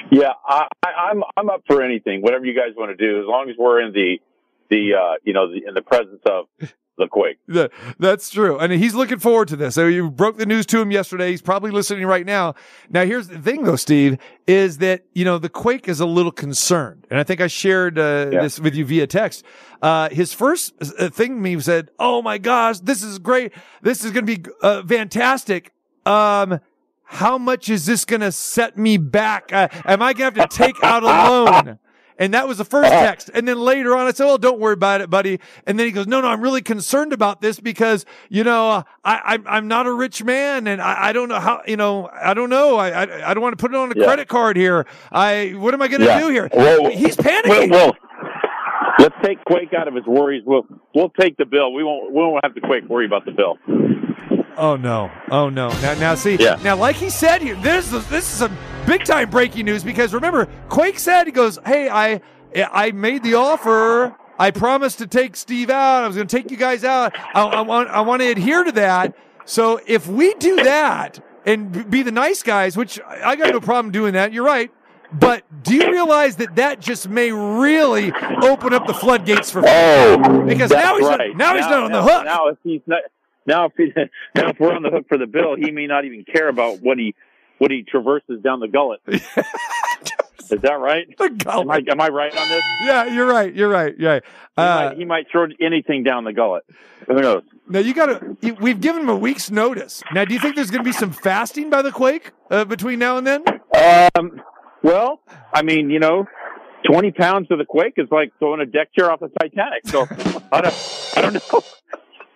Yeah, I, I, I'm I'm up for anything, whatever you guys want to do, as long as we're in the the uh, you know the, in the presence of the quake. That- That's true. And he's looking forward to this. So you broke the news to him yesterday. He's probably listening right now. Now, here's the thing though, Steve, is that, you know, the Quake is a little concerned. And I think I shared uh, Yeah. this with you via text. Uh, his first uh, thing me said, Oh my gosh, this is great. This is going to be uh, fantastic. Um, how much is this going to set me back? Uh, am I going to have to take out a loan? And that was the first Uh-huh. text. And then later on, I said, "Well, don't worry about it, buddy." And then he goes, "No, no, I'm really concerned about this because you know I, I'm I'm not a rich man, and I, I don't know how you know I don't know I I, I don't want to put it on a Yeah. credit card here. I what am I going to Yeah. do here? Well, He's panicking. well, let's take Quake out of his worries. We'll we'll take the bill. We won't we won't have to Quake worry about the bill. Oh no! Oh no! Now, now, see, Yeah. now, like he said here, this is this is some big time breaking news because remember, Quake said he goes, "Hey, I I made the offer. I promised to take Steve out. I was going to take you guys out. I, I want I want to adhere to that. So if we do that and be the nice guys, which I got no problem doing that. You're right." But do you realize that that just may really open up the floodgates for Oh, Because now he's not- right. now he's not on the hook. Now if he's not now if he, now if we're on the hook for the bill, he may not even care about what he what he traverses down the gullet. Is that right? the Am? I, am I right on this? Yeah, you're right. You're right. Yeah. He, Uh, might, he might throw anything down the gullet. Who knows? now you got to. We've given him a week's notice. Now, do you think there's going to be some fasting by the quake uh, between now and then? Um, well, I mean, you know, 20 pounds to the quake is like throwing a deck chair off the Titanic. So I don't, I don't know.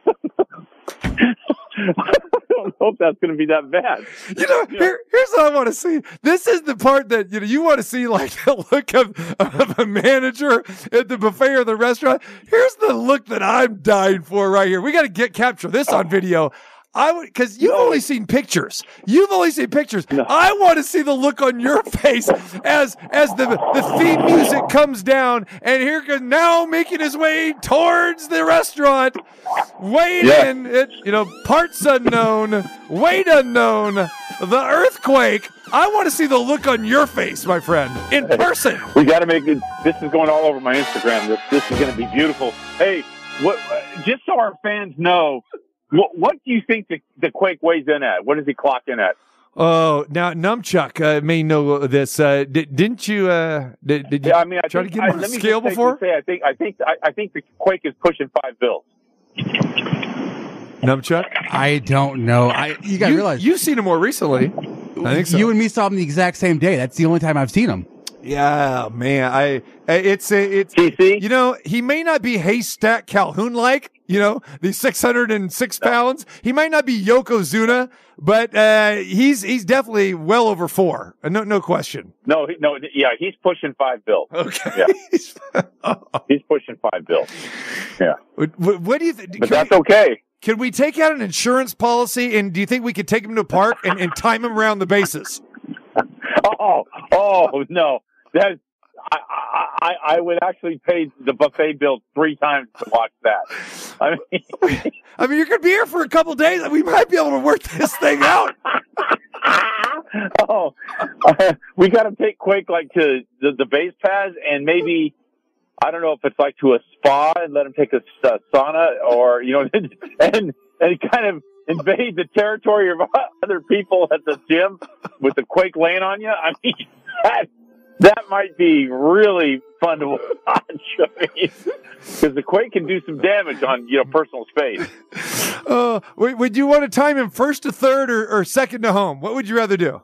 I don't know if that's going to be that bad. You know, here, here's what I want to see. This is the part that you know you want to see, like the look of, of a manager at the buffet or the restaurant. Here's the look that I'm dying for right here. We got to get capture this on video. I would because you've only seen pictures. You've only seen pictures. I want to see the look on your face as as the the theme music comes down, and here goes now making his way towards the restaurant. Weight Yeah. in it, you know, parts unknown, weight unknown, the earthquake. I want to see the look on your face, my friend, in person. We got to make it. This is going all over my Instagram. This, this is going to be beautiful. Hey, what, just so our fans know, what, what do you think the, the quake weighs in at? What does he clock in at? Oh, now Numchuck uh, may know this. Uh, did, didn't you? Uh, did, did you Yeah, I mean, I try think, to get I, him on let a me scale before? Say, I think, I think, I, I think the quake is pushing five bills. Numchuck, I don't know. I you gotta you, realize you've seen him more recently. I think so. you and me saw him the exact same day. That's the only time I've seen him. Yeah, man. I it's a it's TC? you know he may not be haystack Calhoun like. You know, the six hundred and six pounds. He might not be Yokozuna, but uh, he's he's definitely well over four. Uh, No, no question. No, no, yeah, he's pushing five bills. Okay. Yeah. He's pushing five bills. Yeah, what, what, what do you think? but that's okay. Can we take out an insurance policy? And do you think we could take him to a park and, and time him around the bases? Oh, oh no, that I, I, I would actually pay the buffet bill three times to watch that. I mean, I mean, you're going to be here for a couple days. And we might be able to work this thing out. oh, uh, we got to take Quake like to the, the base pads and maybe I don't know if it's like to a spa and let him take a, s- a sauna or you know and and kind of invade the territory of other people at the gym with the Quake laying on you. I mean that that might be really fun to watch. I mean, because the Quake can do some damage on you know personal space. Uh, would, you want to time him first to third or, or second to home? What would you rather do?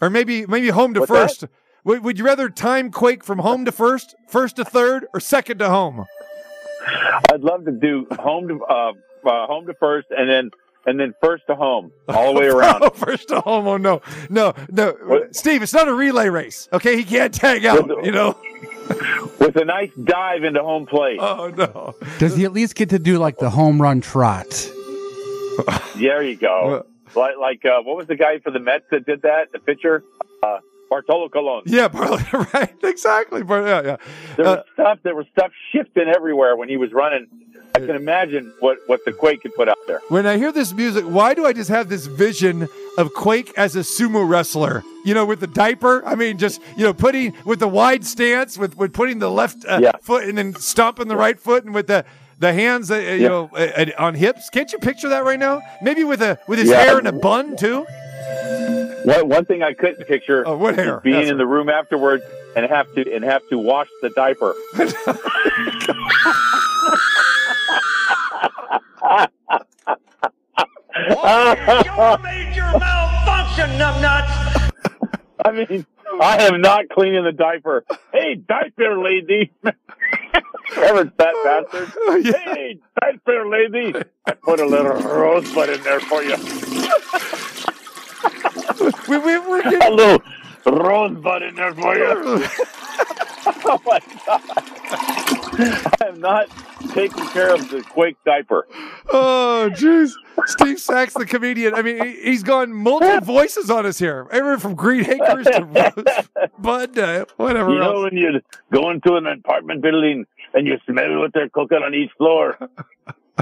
Or maybe maybe home to What's first. Would, would you rather time Quake from home to first, first to third, or second to home? I'd love to do home to uh, uh, home to first, and then and then first to home all the way around. Oh, first to home. Oh no, no, no, What? Steve. It's not a relay race. Okay, he can't tag out. Well, You know. with a nice dive into home plate. Oh no. Does he at least get to do like the home run trot? there you go. Like like uh, what was the guy for the Mets that did that? The pitcher, uh, Bartolo Colon. Yeah, Barley, right? Exactly. Bar- yeah, yeah. There Uh, was stuff. There was stuff shifting everywhere when he was running. I can imagine what what the Quake could put out there. when I hear this music, why do I just have this vision of Quake as a sumo wrestler? You know, with the diaper. I mean, just you know, putting with the wide stance, with with putting the left uh, Yeah. foot and then stomping the right foot, and with the the hands, uh, uh, you Yeah. know, uh, uh, on hips. Can't you picture that right now? Maybe with a with his hair in a bun too. One, one thing I couldn't picture Oh, what hair? being That's in the room afterwards and have to and have to wash the diaper. Your major malfunction, numbnuts! I mean, I am not cleaning the diaper. Hey, diaper lady. Remember that bastard? Yeah. Hey, diaper lady. I put a little rosebud in there for you. We, we, we're A little rosebud in there for you. oh my god. I am not taking care of the Quake diaper. oh, jeez. Steve Sax, the comedian. I mean, he- he's gone multi voices on us here. Everyone from Green Acres to Rosebud, uh, whatever You know else. when you go into an apartment building and you smell what they're cooking on each floor?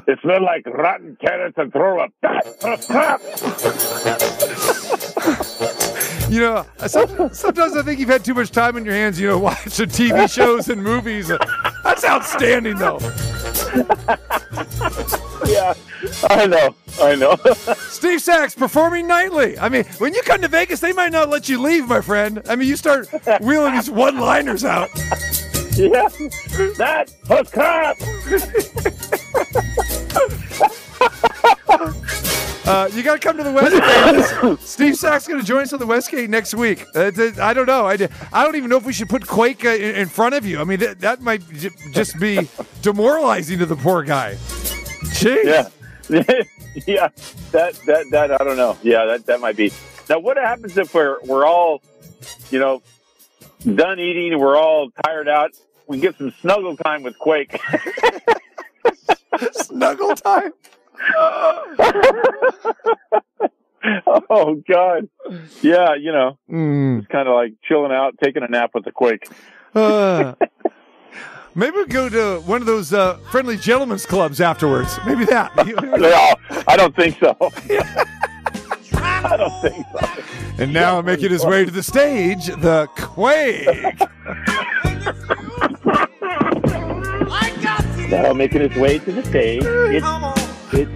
It smells like rotten carrots and throw up. You know, sometimes I think you've had too much time in your hands, you know, watching TV shows and movies. That's outstanding, though. yeah, I know. I know. Steve Sax performing nightly. I mean, when you come to Vegas, they might not let you leave, my friend. I mean, you start wheeling these one liners out. yeah, that was crap. Uh, you got to come to the Westgate. Steve Sax going to join us on the Westgate next week. Uh, I don't know. I, d- I don't even know if we should put Quake uh, in, in front of you. I mean, th- that might j- just be demoralizing to the poor guy. Jeez. Yeah, yeah. That that that I don't know. Yeah, that that might be. Now, what happens if we're we're all, you know, done eating? We're all tired out. We get some snuggle time with Quake. Snuggle time. oh God. Yeah, you know, Mm. it's kind of like chilling out, taking a nap with the Quake. Uh, maybe we go to one of those uh, friendly gentlemen's clubs afterwards. Maybe that. No, I don't think so. I don't think so. and now making his way to the stage, the Quake. Now making his way to the stage. It's it's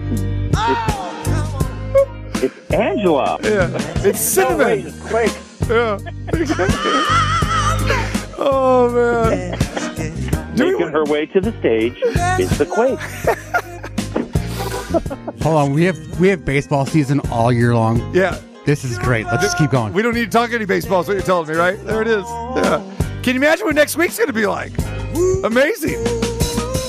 it's, it's Angela. Yeah, it's No, wait, cinnamon. it's Quake. Yeah. oh man. Making her way to the stage is the Quake. Hold on, we have we have baseball season all year long. Yeah. This is great. Let's just keep going. We don't need to talk any baseball. Is what you're telling me, right? There it is. Yeah. Can you imagine what next week's going to be like? Amazing.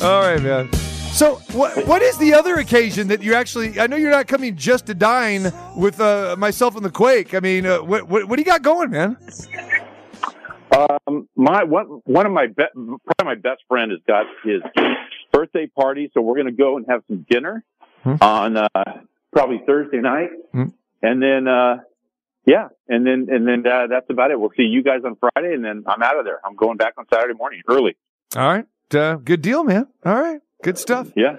All right, man. So, what what is the other occasion that you actually? I know you're not coming just to dine with uh, myself and the Quake. I mean, uh, what, what what do you got going, man? Um, my one one of my be- probably my best friend has got his birthday party, so we're going to go and have some dinner Hmm. on uh, probably Thursday night, Hmm. and then uh, yeah, and then and then uh, that's about it. We'll see you guys on Friday, and then I'm out of there. I'm going back on Saturday morning early. All right, uh, good deal, man. All right, good stuff. Yeah,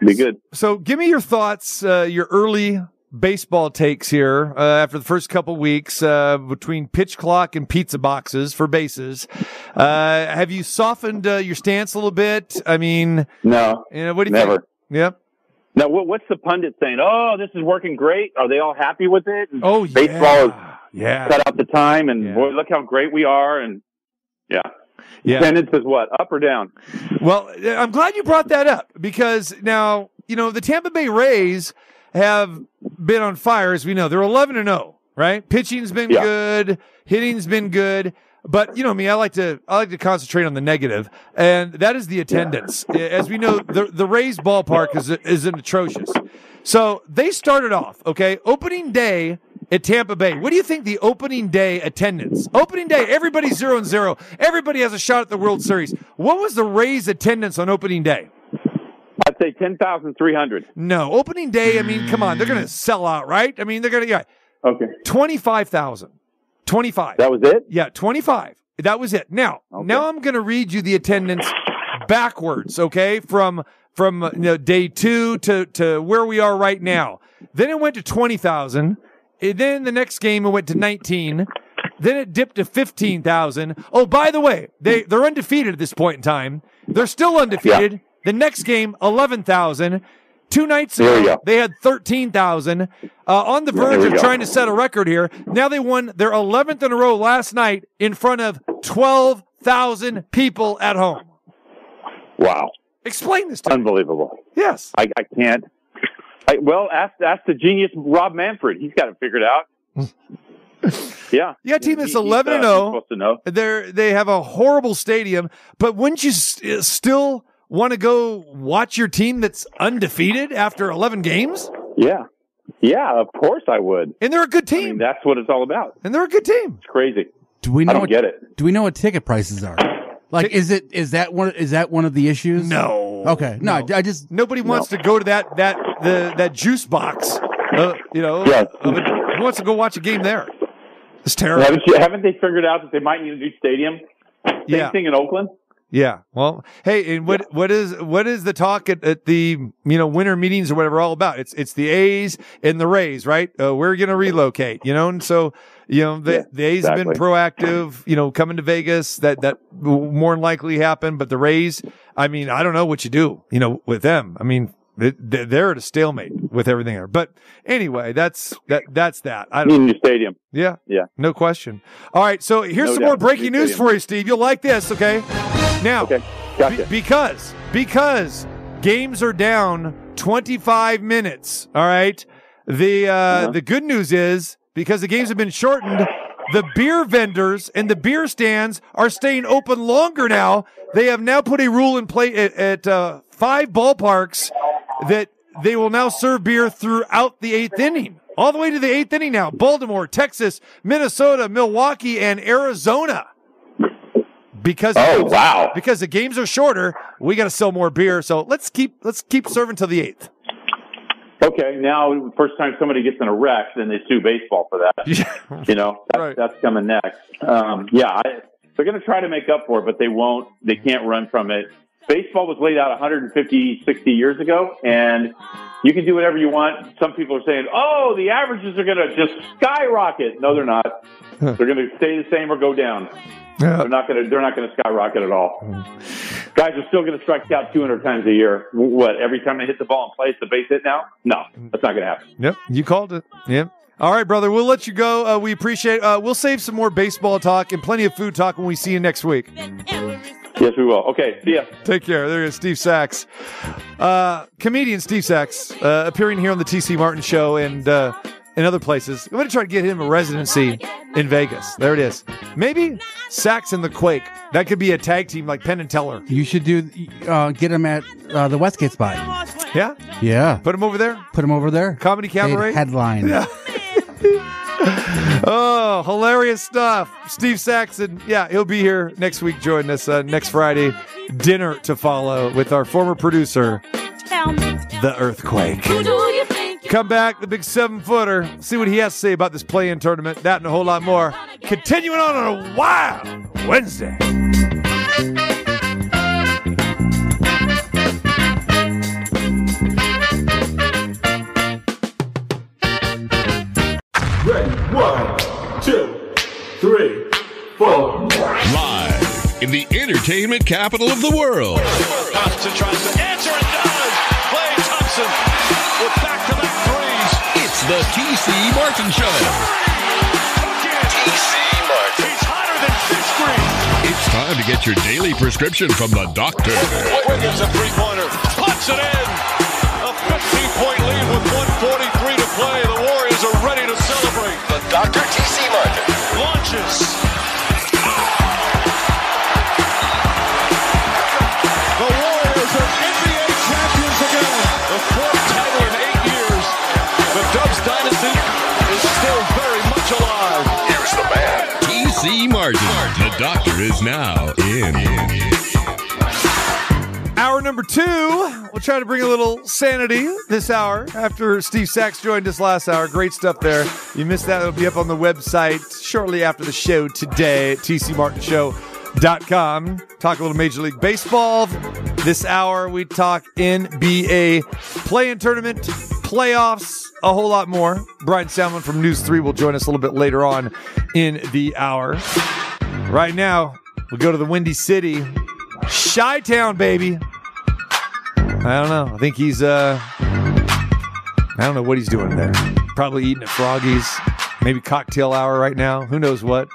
be good. So, give me your thoughts, uh, your early baseball takes here uh, after the first couple weeks uh, between pitch clock and pizza boxes for bases. Uh, have you softened uh, your stance a little bit? I mean, No, you know, what do you never. think? Yep. Now, what, what's the pundit saying? Oh, this is working great. Are they all happy with it? And Oh, baseball is yeah. Yeah. cut out the time, and Yeah. boy, look how great we are. And yeah, Yeah. attendance is what up or down? Well, I'm glad you brought that up because now, you know, the Tampa Bay Rays have been on fire, as we know. They're 11 and 0, right? Pitching's been Yeah. good, hitting's been good. But you know me, I like to I like to concentrate on the negative, and that is the attendance. As we know, the the Rays ballpark is is an atrocious. So they started off okay. Opening day at Tampa Bay. What do you think the opening day attendance? Opening day, everybody's zero and zero. Everybody has a shot at the World Series. What was the Rays attendance on opening day? I'd say ten thousand three hundred. No, opening day. I mean, come on, they're going to sell out, right? I mean, they're going to yeah, Okay, Twenty five thousand. Twenty five. that was it. Yeah, 25. That was it. Now, Okay. now I'm going to read you the attendance backwards, okay? From from you know, day 2 to to where we are right now. Then it went to 20,000. And Then the next game it went to 19. Then it dipped to 15,000. Oh, by the way, they they're undefeated at this point in time. They're still undefeated. The next game 11,000. Two nights ago, they had 13,000. Uh, on the verge of go. trying to set a record here. Now they won their 11th in a row last night in front of 12,000 people at home. Wow, Explain this to me. unbelievable. Yes. I, I can't. I, well, ask ask the genius Rob Manfred. He's got it figured out. Yeah. You got a team that's He- he's, 11 and uh, he's 0. Supposed to know. They're they have a horrible stadium, but wouldn't you s- uh, still want to go watch your team that's undefeated after 11 games? Yeah. Yeah, of course I would. And they're a good I team. mean, that's what it's all about. and they're a good team. It's crazy. Do we know I don't what, get it. Do we know what ticket prices are? Like, is it is that one is that one of the issues? No. Okay. No, I, I just Nobody wants to go to that that the that juice box. Uh, you know, of a- who wants to go watch a game there? It's terrible. Haven't, you, haven't they figured out that they might need a new stadium? Same Yeah. thing in Oakland. Yeah. Well, hey, and what what is what is the talk at, at the you know winter meetings or whatever all about? It's it's the A's and the Rays, right? Uh, we're going to relocate, you know, and so you know the Yeah, the A's have been proactive, you know, coming to Vegas. That that will more than likely happen, but the Rays, I mean, I don't know what you do, you know, with them. I mean. They- they- They're at a stalemate with everything there, but anyway, that's that. That's that. I don't. new stadium. Yeah, Yeah. no question. All right, so here's No some more doubt. breaking news for you, Steve. You'll like this, okay? Now, Okay. Gotcha. be- because because games are down 25 minutes. All right. The uh, Uh-huh. the good news is because the games have been shortened, the beer vendors and the beer stands are staying open longer now. They have now put a rule in place at, at uh, five ballparks that they will now serve beer throughout the eighth inning. All the way to the eighth inning now. Baltimore, Texas, Minnesota, Milwaukee, and Arizona. Because Oh, wow. because the games are shorter, we got to sell more beer. So let's keep let's keep serving till the eighth. Okay, now first time somebody gets in a wreck, then they sue baseball for that. You know, that's, Right. that's coming next. Um, yeah, I, they're going to try to make up for it, but they won't. They can't run from it. Baseball was laid out 150, 60 years ago, and you can do whatever you want. Some people are saying, "Oh, the averages are going to just skyrocket." No, they're not. they're going to stay the same or go down. They're not going to. They're not going to skyrocket at all. Guys are still going to strike out 200 times a year. What? Every time they hit the ball and play, it's the base hit now? No, that's not going to happen. Yep, you called it. Yep. All right, brother. We'll let you go. Uh, we appreciate. Uh, we'll save some more baseball talk and plenty of food talk when we see you next week. Yes, we will. Okay, see ya. Take care. There is Steve Sax, uh, comedian Steve Sax, uh, appearing here on the TC Martin Show and uh, in other places. I'm going to try to get him a residency in Vegas. There it is. Maybe Sax and the Quake. That could be a tag team like Penn and Teller. you should do uh, get him at uh, the Westgate spot. Yeah, Yeah, put him over there. put him over there. Comedy Cabaret. They'd Headline. Oh, hilarious stuff. Steve Saxon. Yeah, he'll be here next week. Join us uh, next Friday. Dinner to follow with our former producer, The Earthquake. Come back, the big seven footer. See what he has to say about this play in tournament. That and a whole lot more. Continuing on on a wild Wednesday. In the entertainment capital of the world. Thompson tries to answer and does. Klay Thompson with back-to-back threes. It's the TC Martin Show. TC Martin. He's hotter than fish grease. It's time to get your daily prescription from the doctor. Wiggins a three-pointer. Puts it in. A 15-point lead with 143 to play. The Warriors are ready to celebrate. The Dr. T.C. Martin. Doctor is now in. Hour number two. We'll try to bring a little sanity this hour after Steve Sax joined us last hour. Great stuff there. You missed that. It'll be up on the website shortly after the show today at tcmartinshow.com. Talk a little Major League Baseball. This hour, we talk NBA play-in tournament, playoffs, a whole lot more. Bryan Salmond from News 3 will join us a little bit later on in the hour. Right now, we go to the Windy City. Chi Town, baby. I don't know. I think he's uh I don't know what he's doing there. Probably eating at Froggy's. Maybe cocktail hour right now. Who knows what?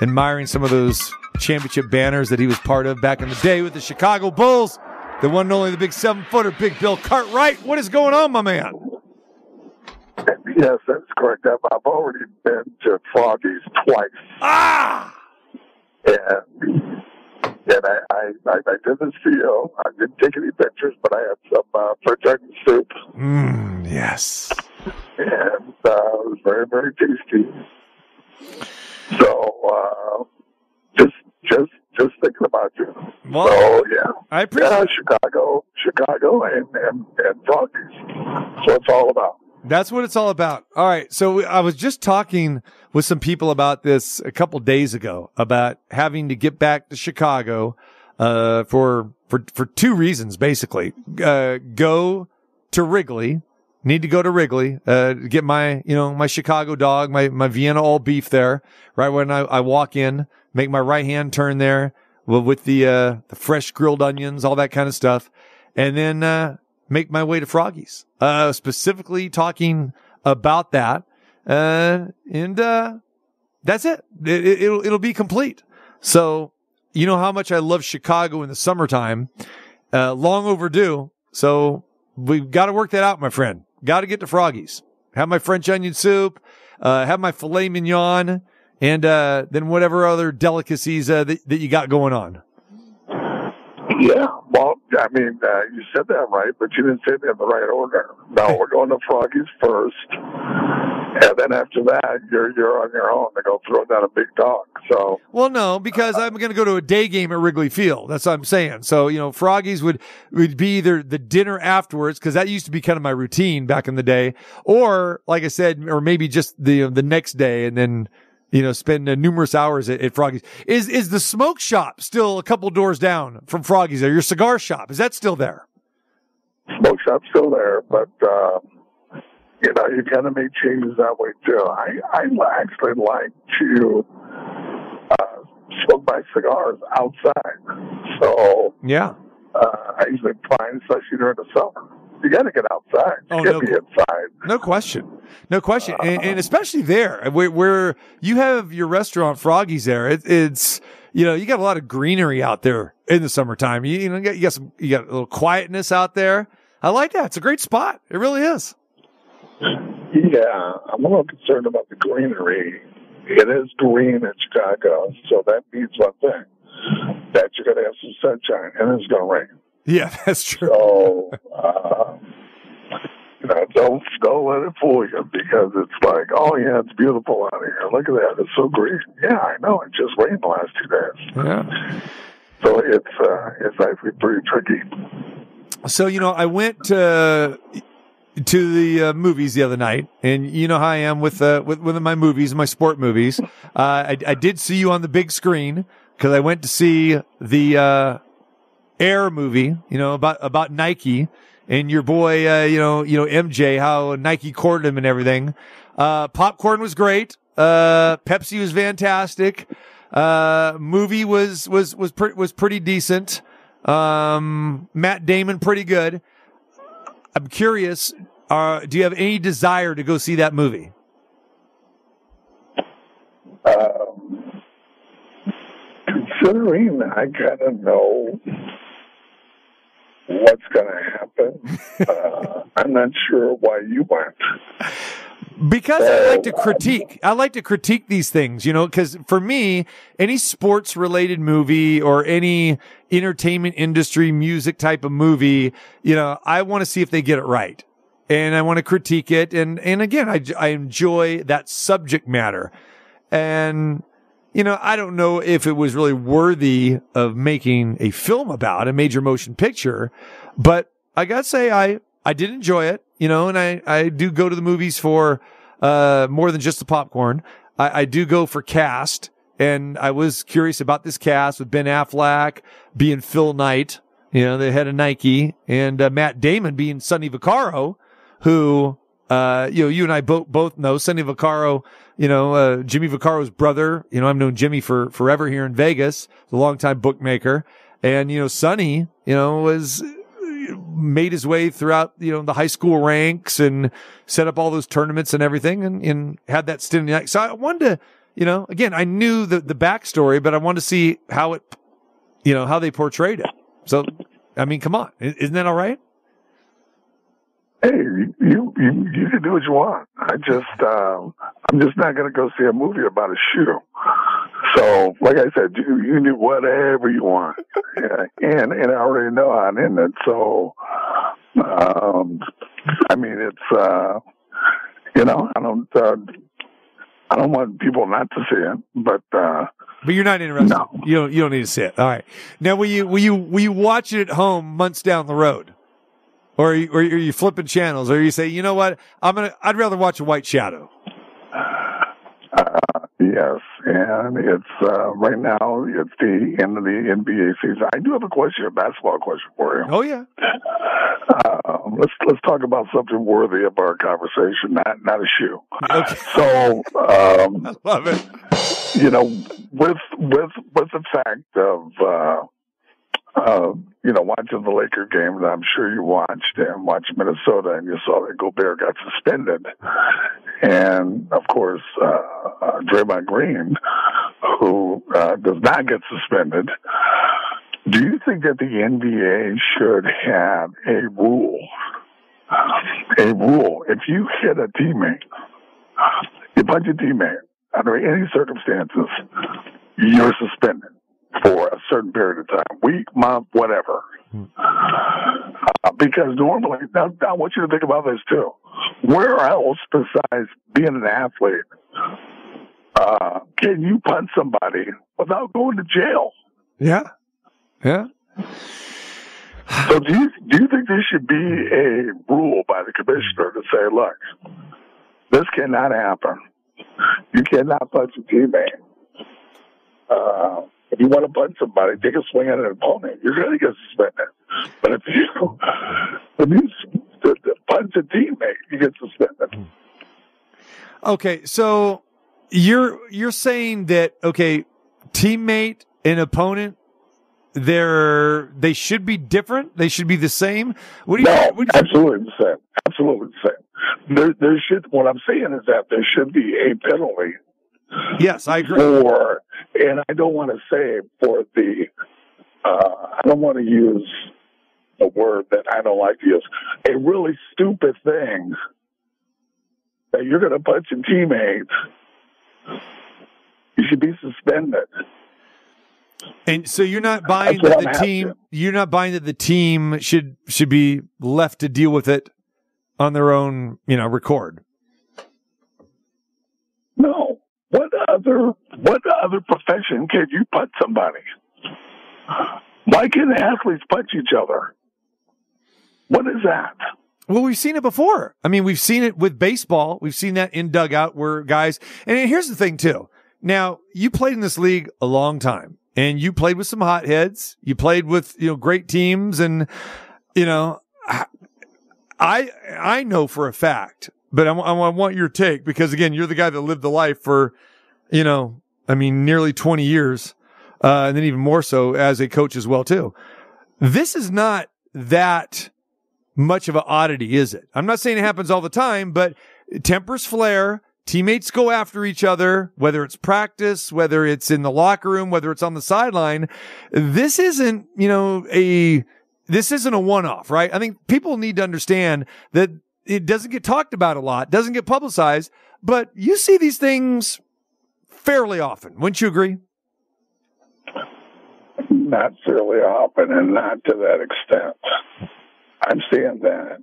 Admiring some of those championship banners that he was part of back in the day with the Chicago Bulls. The one and only the big seven footer, Big Bill Cartwright. What is going on, my man? Yes, that's correct. I've, I've already been to Froggy's twice. Ah! And and I, I, I, I did this video. I didn't take any pictures, but I had some uh, turkey soup, Mm, yes. and uh, it was very, very tasty. So uh, just, just, just thinking about you. Well, so yeah, I appreciate yeah, Chicago, Chicago, and and, and. That's what it's all about. That's what it's all about. All right. So I was just talking with some people about this a couple days ago about having to get back to Chicago, uh, for, for, for two reasons, basically. Uh, go to Wrigley, need to go to Wrigley, uh, to get my, you know, my Chicago dog, my, my Vienna all beef there, right when I, I walk in, make my right hand turn there with, the, uh, the fresh grilled onions, all that kind of stuff. And then, uh, make my way to Froggies, uh, specifically talking about that. Uh, and, uh, that's it. it, it it'll, it'll be complete. So, you know how much I love Chicago in the summertime, uh, long overdue. So we've got to work that out, my friend. Got to get to Froggies. Have my French onion soup, uh, have my filet mignon, and, uh, then whatever other delicacies, uh, that, that you got going on. Yeah, well, I mean, uh, you said that right, but you didn't say it in the right order. No, we're going to Froggies first, and then after that, you're you're on your own to go throw down a big dog. So Well, no, because I'm going to go to a day game at Wrigley Field. That's what I'm saying. So, you know, Froggies would, would be either the dinner afterwards, because that used to be kind of my routine back in the day, or like I said, or maybe just the, the next day and then, you know, spend uh, numerous hours at, at Froggies. Is, is the smoke shop still a couple doors down from Froggies there? Your cigar shop, is that still there? smoke shop's still there, but um, you know, you got to make changes that way too. I I actually like to uh, smoke my cigars outside. So Yeah. uh, I usually find, especially during the summer, you got to get outside. You Oh, can't no. be inside. No question. No question. And, and especially there where, where you have your restaurant Froggies there. It, it's, you know, you got a lot of greenery out there in the summertime. You, you know, you got, you got some, you got a little quietness out there. I like that. It's a great spot. It really is. Yeah, I'm a little concerned about the greenery. It is green in Chicago, so that means one thing: that you're going to have some sunshine, and it's going to rain. Yeah, that's true. So, uh, you know, don't don't let it fool you because it's like, oh yeah, it's beautiful out here. Look at that, it's so green. Yeah, I know. It just rained the last two days, Yeah. so it's uh, it's actually pretty tricky. So, you know, I went to, to the uh, movies the other night and you know how I am with, uh, with, my movies, my sport movies. Uh, I, I did see you on the big screen because I went to see the, uh, Air movie, you know, about, about Nike and your boy, uh, you know, you know, MJ, how Nike courted him and everything. Uh, popcorn was great. Pepsi was fantastic. Movie was, was, was, pre- was pretty decent. Um, Matt Damon, pretty good. I'm curious, uh, do you have any desire to go see that movie? Um, considering I kind of know what's going to happen, uh, I'm not sure why you went. Because I like to critique. I like to critique these things, you know, because for me, any sports related movie or any entertainment industry music type of movie, you know, I want to see if they get it right. And I want to critique it. And, and again, I, I enjoy that subject matter. And, you know, I don't know if it was really worthy of making a film about a major motion picture, but I gotta say, I, I did enjoy it, you know, and I, I do go to the movies for, uh, more than just the popcorn. I, I do go for cast and I was curious about this cast with Ben Affleck being Phil Knight, you know, the head of Nike and uh, Matt Damon being Sonny Vaccaro, who, uh, you know, you and I both, both know Sonny Vaccaro, you know, uh, Jimmy Vaccaro's brother. You know, I've known Jimmy for forever here in Vegas, a longtime bookmaker. And, you know, Sonny, you know, was made his way throughout, you know, the high school ranks and set up all those tournaments and everything and, and had that stint. in the- So I wanted to, you know, again, I knew the, the backstory, but I wanted to see how it, you know, how they portrayed it. So, I mean, come on. Isn't that all right? hey, you, you you can do what you want. I just um, I'm just not going to go see a movie about a shoe. So, like I said, you you can do whatever you want, yeah, and and I already know I'm in it. So, um, I mean, it's uh, you know, I don't uh, I don't want people not to see it, but uh, But you're not interested. No. You don't. You don't need to see it. All right. Now, will you will you will you watch it at home months down the road, or are you, or are you flipping channels, or you say, you know what, I'm gonna I'd rather watch a White Shadow. Uh, yes, and it's uh, right now. It's the end of the NBA season. I do have a question, a basketball question for you. Oh yeah. Um, let's let's talk about something worthy of our conversation, not not a shoe. Okay. So, um, I Love it. you know, with with with the fact of uh, uh, you know watching the Laker game I'm sure you watched and watched Minnesota, and you saw that Gobert got suspended, and of course uh, uh, Draymond Green, who uh, does not get suspended. Do you think that the NBA should have a rule? A rule. If you hit a teammate, you punch a teammate under any circumstances, you're suspended for a certain period of time, week, month, whatever. Uh, because normally, now, now I want you to think about this too. Where else besides being an athlete uh, can you punch somebody without going to jail? Yeah. Yeah. So do you do you think there should be a rule by the commissioner to say, look, this cannot happen. You cannot punch a teammate. Uh, if you want to punch somebody, take a swing at an opponent. You're going to get suspended. But if you if you punch a teammate, you get suspended. Okay, so you're you're saying that okay, teammate and opponent, they're they should be different. They should be the same. What do you? No, what do you absolutely the same. Absolutely the same. There, there should. What I'm saying is that there should be a penalty yes, I agree. for, and I don't want to say for the, uh, I don't want to use a word that I don't like to use, a really stupid thing that you're going to punch your teammates, you should be suspended. And so you're not buying That's that the I'm team. asking. You're not buying that the team should should be left to deal with it on their own. You know, record. What other, what other profession can you punch somebody? Why can athletes punch each other? What is that? Well, we've seen it before. I mean, we've seen it with baseball. We've seen that in dugout where guys, and here's the thing too. Now, you played in this league a long time and you played with some hotheads. You played with, you know, great teams and, you know, I, I know for a fact, but I, I want your take because again, you're the guy that lived the life for, you know, I mean, nearly 20 years. Uh, and then even more so as a coach as well too. This is not that much of an oddity, is it? I'm not saying it happens all the time, but tempers flare. Teammates go after each other, whether it's practice, whether it's in the locker room, whether it's on the sideline. This isn't, you know, a, this isn't a one off, right? I think people need to understand that it doesn't get talked about a lot, doesn't get publicized, but you see these things fairly often. Wouldn't you agree? Not fairly often and not to that extent. I'm seeing that.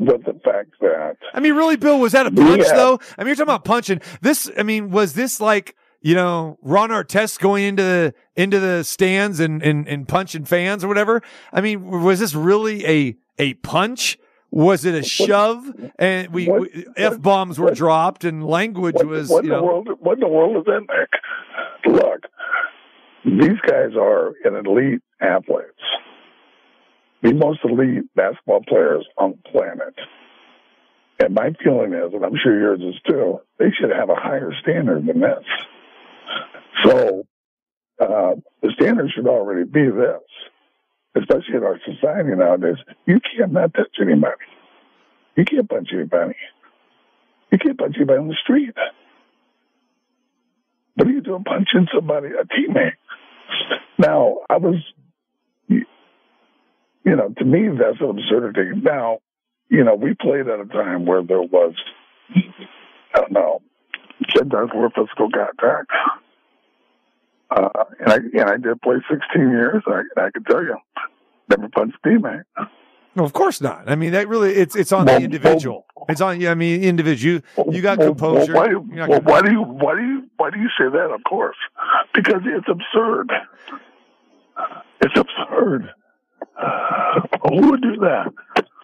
But the fact that I mean, really, Bill, was that a punch Yeah. though? I mean, you're talking about punching. This, I mean, was this like, you know, Ron Artest going into the, into the stands and, and, and punching fans or whatever? I mean, was this really a, a punch? Was it a shove? And we, we F bombs were dropped and language what, was, what in the world what in the world is that, Nick? Look, these guys are an elite athletes. The most elite basketball players on the planet. And my feeling is, and I'm sure yours is too, they should have a higher standard than this. So uh, the standard should already be this, especially in our society nowadays. You cannot touch anybody. You can't punch anybody. You can't punch anybody on the street. What are you doing punching somebody, a teammate? Now, I was, you know, to me, that's an absurdity. Now, you know, we played at a time where there was, I don't know, sometimes more physical contact. Uh, and I and I did play 16 years. I, I can tell you, never punched a teammate. No, of course not. I mean, that really it's it's on Well, the individual. It's on. You. I mean, individual. You, you got Well, composure. Well, why, well, why do you why do you why do you say that? Of course, because it's absurd. It's absurd. Who would do that?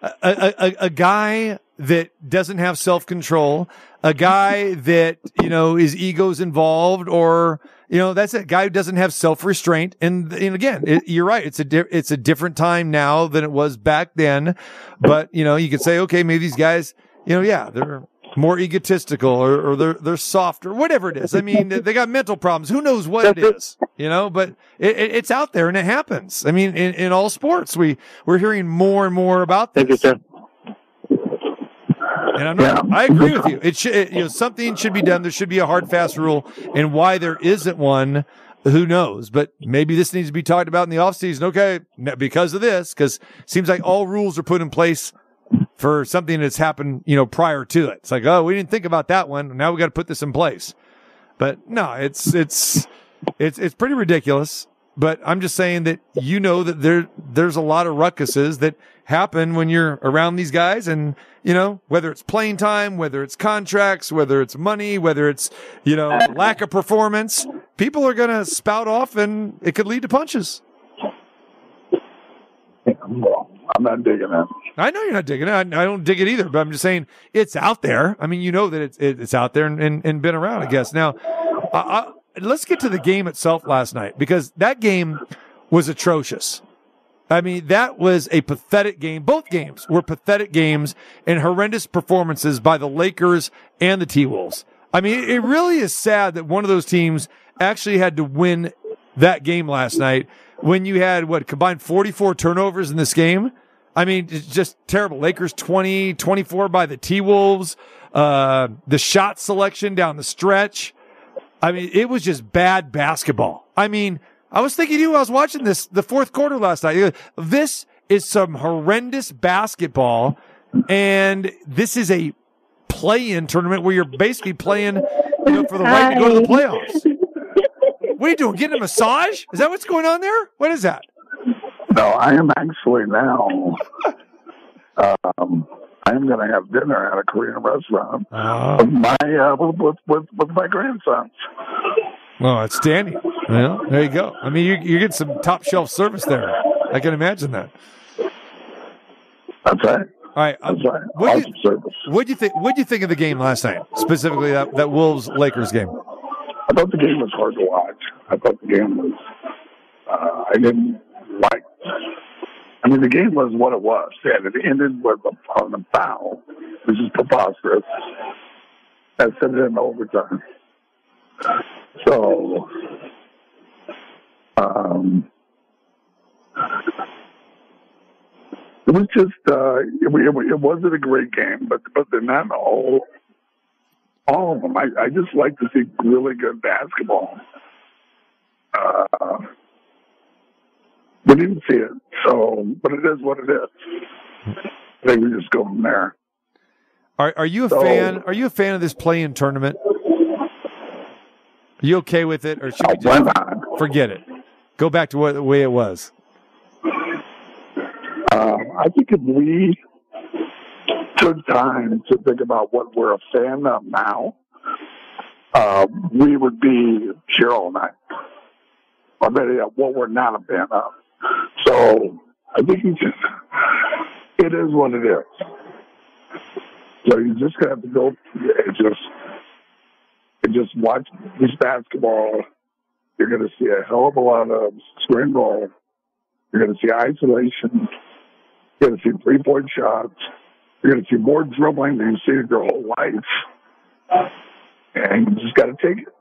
a, a, a, a guy that doesn't have self control, a guy that you know his ego's involved, or you know that's a guy who doesn't have self restraint. And, and again, it, you're right. It's a di- it's a different time now than it was back then. But you know, you could say, okay, maybe these guys, you know, yeah, they're more egotistical or, or they're they're soft or whatever it is. I mean, they got mental problems. Who knows what it is, you know? But it, it, it's out there and it happens. I mean, in, in all sports, we we're hearing more and more about this. Thank you, sir. And I'm not, I agree with you. It should, it, you know, something should be done. There should be a hard, fast rule. And why there isn't one, who knows? But maybe this needs to be talked about in the offseason. Okay. Because of this, because it seems like all rules are put in place for something that's happened, you know, prior to it. It's like, oh, we didn't think about that one. Now we got to put this in place. But no, it's, it's, it's, it's pretty ridiculous. But I'm just saying that you know that there, there's a lot of ruckuses that happen when you're around these guys and, you know, whether it's playing time, whether it's contracts, whether it's money, whether it's, you know, lack of performance, people are going to spout off and it could lead to punches. Well, I'm not digging it. I know you're not digging it. I, I don't dig it either, but I'm just saying it's out there. I mean, you know that it's, it's out there and, and, and been around, I guess. Now, I, I, let's get to the game itself last night because that game was atrocious. I mean, that was a pathetic game. Both games were pathetic games and horrendous performances by the Lakers and the T Wolves. I mean, it really is sad that one of those teams actually had to win that game last night when you had what combined 44 turnovers in this game. I mean, it's just terrible. Lakers 20, 24 by the T Wolves. Uh, the shot selection down the stretch. I mean, it was just bad basketball. I mean, I was thinking you, I was watching this, the fourth quarter last night. This is some horrendous basketball. And this is a play-in tournament where you're basically playing, you know, for the right to go to the playoffs. What are you doing? Getting a massage? Is that what's going on there? What is that? No, I am actually now. Um, I am going to have dinner at a Korean restaurant with my uh, with, with with with my grandsons. Well, outstanding. Well, there you go. I mean, you, you get some top shelf service there. I can imagine that. That's right. All right. uh, That's right. What Awesome service. What do you think? What do you think of the game last night, specifically that that Wolves Lakers game? I thought the game was hard to watch. I thought the game was. Uh, I didn't like. I mean, the game was what it was, and it ended with a, on a foul, which is preposterous. And sent it in overtime. So, um, it was just uh, it, it, it wasn't a great game, but but they're not all all of them. I, I just like to see really good basketball. Uh, we didn't see it, so but it is what it is. I think we just go from there. Are Are you a So- fan? Are you a fan of this play-in tournament? Are you okay with it, or should we Oh, just forget it? Go back to what the way it was. Um, I think if we took time to think about what we're a fan of now, uh, we would be here all night. Or yet, what we're not a fan of. So I think you just, it is what it is. So you just have to go and just, and just watch this basketball. You're going to see a hell of a lot of screen roll. You're going to see isolation. You're going to see three point shots. You're going to see more dribbling than you've seen in your whole life. And you just got to take it.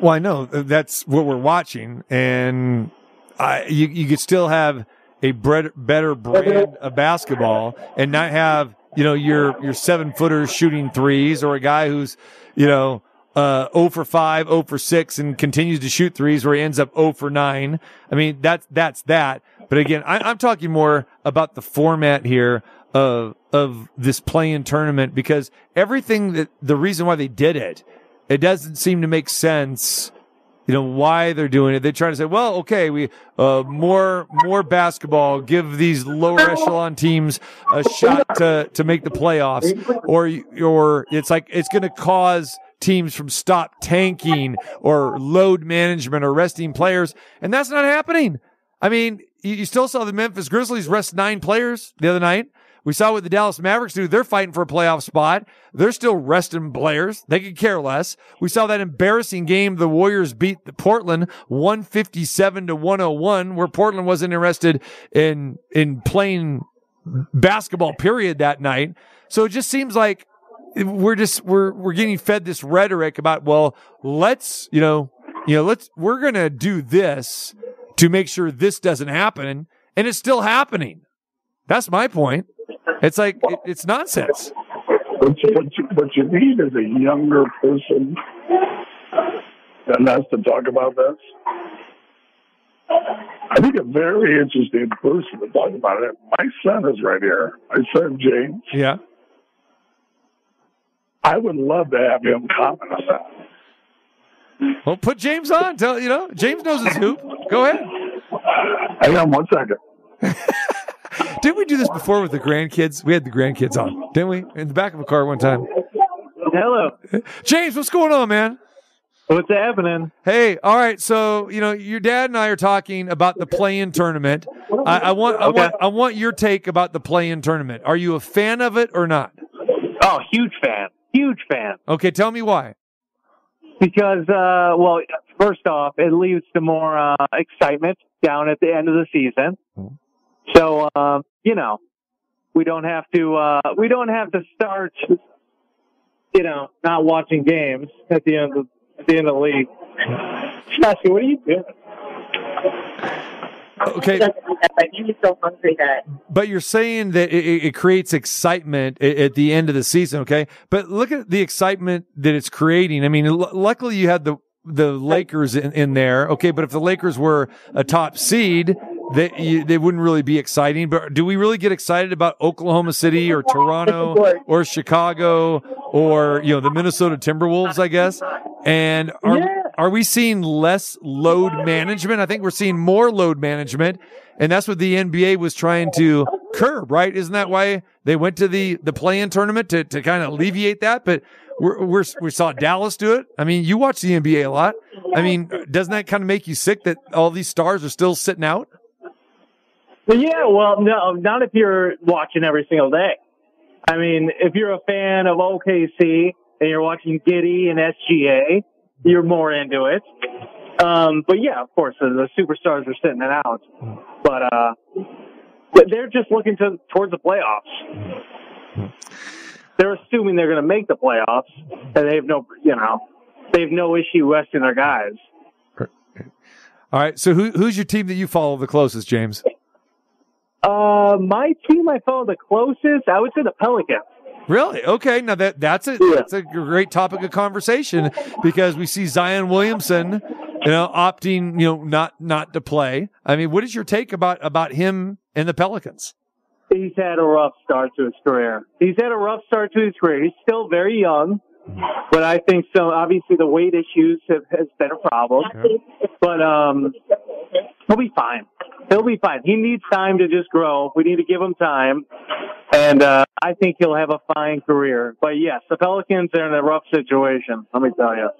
Well, I know that's what we're watching, and I you you could still have a better brand of basketball and not have you know your your seven footers shooting threes or a guy who's you know uh 0 for 5, 0 for 6 and continues to shoot threes where he ends up 0 for 9. I mean that's that's that. But again, I, I'm talking more about the format here of of this play-in tournament because everything that the reason why they did it, it doesn't seem to make sense. You know why they're doing it. They're trying to say, well, okay, we uh, more more basketball, give these lower echelon teams a shot to to make the playoffs, or or it's like it's going to cause teams from stop tanking or load management or resting players, and that's not happening. I mean, you, you still saw the Memphis Grizzlies rest nine players the other night. We saw what the Dallas Mavericks do. They're fighting for a playoff spot. They're still resting players. They could care less. We saw that embarrassing game. The Warriors beat the Portland 157 to 101, where Portland wasn't interested in, in playing basketball period that night. So it just seems like we're just, we're, we're getting fed this rhetoric about, well, let's, you know, you know, let's, we're going to do this to make sure this doesn't happen. And it's still happening. That's my point. It's like it, it's nonsense. What you, what, you, what you need is a younger person that has to talk about this. I think a very interesting person to talk about it. My son is right here. My son James. Yeah. I would love to have him comment on that. Well, put James on. Tell you know James knows his hoop. Go ahead. Hang on one second. Didn't we do this before with the grandkids? We had the grandkids on, didn't we? In the back of a car one time. Hello. James, what's going on, man? What's happening? Hey, all right. So you know, your dad and I are talking about the play-in tournament. I, I want, I Okay. want, I want your take about the play-in tournament. Are you a fan of it or not? Oh, huge fan. Huge fan. Okay, tell me why. Because, uh, well, first off, it leads to more uh, excitement down at the end of the season. So, uh, you know, we don't have to uh, we don't have to start, you know, not watching games at the end of at the end of the league. Sassy, what are you doing? Okay. He's so hungry that But you're saying that it, it it creates excitement at the end of the season, okay? But look at the excitement that it's creating. I mean, l- luckily you had the the Lakers in, in there, okay? But if the Lakers were a top seed, they you, they wouldn't really be exciting. But do we really get excited about Oklahoma City or Toronto or Chicago or you know the Minnesota Timberwolves? I guess. And are are we seeing less load management? I think we're seeing more load management, and that's what the NBA was trying to curb, right? Isn't that why they went to the the play-in tournament to to kind of alleviate that? But we're, we're we saw Dallas do it. I mean, you watch the NBA a lot. I mean, doesn't that kind of make you sick that all these stars are still sitting out? Yeah, well, no, not if you're watching every single day. I mean, if you're a fan of OKC and you're watching Giddey and SGA, you're more into it. Um, but yeah, of course, the, superstars are sitting it out. But, uh, but they're just looking to, towards the playoffs. They're assuming they're going to make the playoffs and they have no, you know, they have no issue resting their guys. All right. So who who's your team that you follow the closest, James? Uh, my team I follow the closest, I would say the Pelicans. Really? Okay. Now that that's a that's a great topic of conversation because we see Zion Williamson, you know, opting, you know, not not to play. I mean, what is your take about about him and the Pelicans? He's had a rough start to his career. He's had a rough start to his career. He's still very young, but I think so. Obviously, the weight issues have has been a problem, but um, he'll be fine. He'll be fine. He needs time to just grow. We need to give him time, and uh, I think he'll have a fine career. But yes, the Pelicans are in a rough situation. Let me tell you.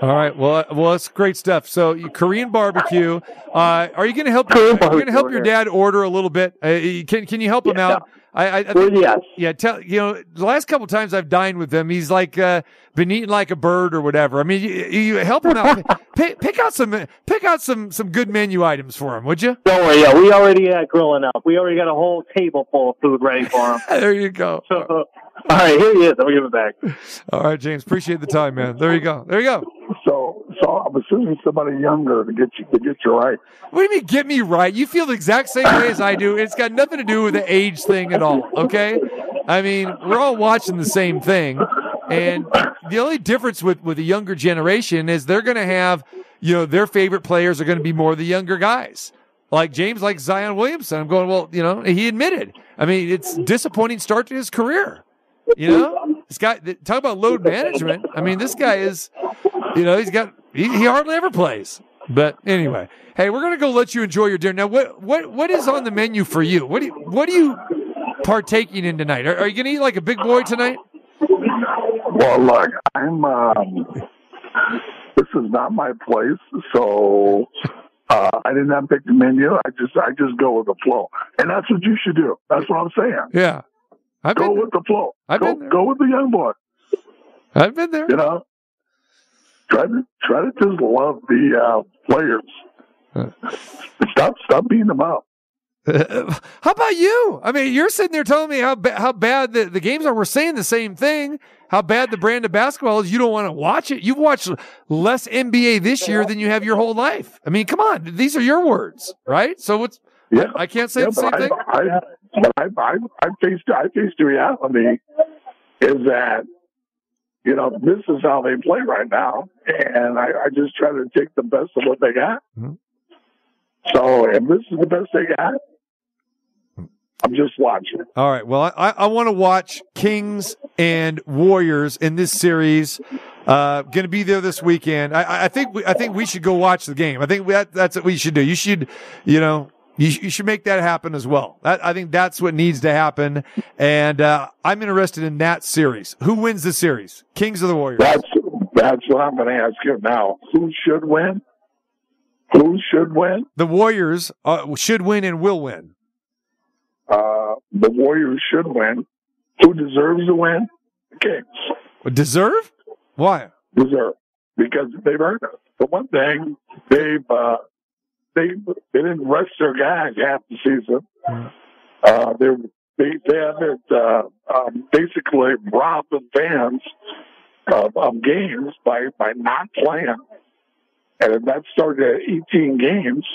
All right. Well, uh, well, it's great stuff. So, Korean barbecue. Uh, are you going to help? Are you going to help your dad order a little bit? Uh, can Can you help him out? I, I, I think, yes. Yeah. Tell you know the last couple times I've dined with him, he's like uh, been eating like a bird or whatever. I mean, you, you help him out. pick, pick out some pick out some some good menu items for him, would you? Don't worry. Yeah, we already got grilling up. We already got a whole table full of food ready for him. there you go. So, all right, here he is. I'll give it back. All right, James. Appreciate the time, man. There you go. There you go. So, I'm assuming somebody younger to get you to get you right. What do you mean, get me right? You feel the exact same way as I do. It's got nothing to do with the age thing at all. Okay. I mean, we're all watching the same thing. And the only difference with, with the younger generation is they're going to have, you know, their favorite players are going to be more the younger guys. like James like Zion Williamson. I'm going, well, you know, he admitted. I mean, it's disappointing start to his career. You know, this guy talk about load management. I mean, this guy is, you know, he's got he, he hardly ever plays. But anyway, hey, we're gonna go let you enjoy your dinner. Now, what what what is on the menu for you? What do you, what are you partaking in tonight? Are, are you gonna eat like a big boy tonight? Well, look, I'm. Um, this is not my place, so uh, I did not pick the menu. I just I just go with the flow, and that's what you should do. That's what I'm saying. Yeah, I've go with the flow. I've go, been there. go with the young boy. I've been there. You know, try to try to just love the uh, players. stop stop beating them up. how about you? I mean, you're sitting there telling me how ba- how bad the, the games are. We're saying the same thing. How bad the brand of basketball is. You don't want to watch it. You've watched less NBA this year than you have your whole life. I mean, come on. These are your words, right? So what's Yeah, I can't say yeah, the same thing. I, I, I, I, I faced I faced the reality is that you know this is how they play right now, and I, I just try to take the best of what they got. Mhm. So if this is the best they got, I'm just watching. All right. Well, I, I want to watch Kings and Warriors in this series. Uh, going to be there this weekend. I, I think we, I think we should go watch the game. I think that, that's what we should do. You should, you know, you, you should make that happen as well. That, I think that's what needs to happen. And uh, I'm interested in that series. Who wins the series? Kings of the Warriors? That's that's what I'm going to ask you now. Who should win? Who should win? The Warriors uh, should win and will win. Uh, the Warriors should win. Who deserves to win? The Kings. Deserve? Why? deserve because they've earned it. For one thing, they've uh, they they didn't rest their guys half the season. Uh, they they they haven't uh, um, basically robbed the fans of, of games by by not playing, and if that started at 18 games,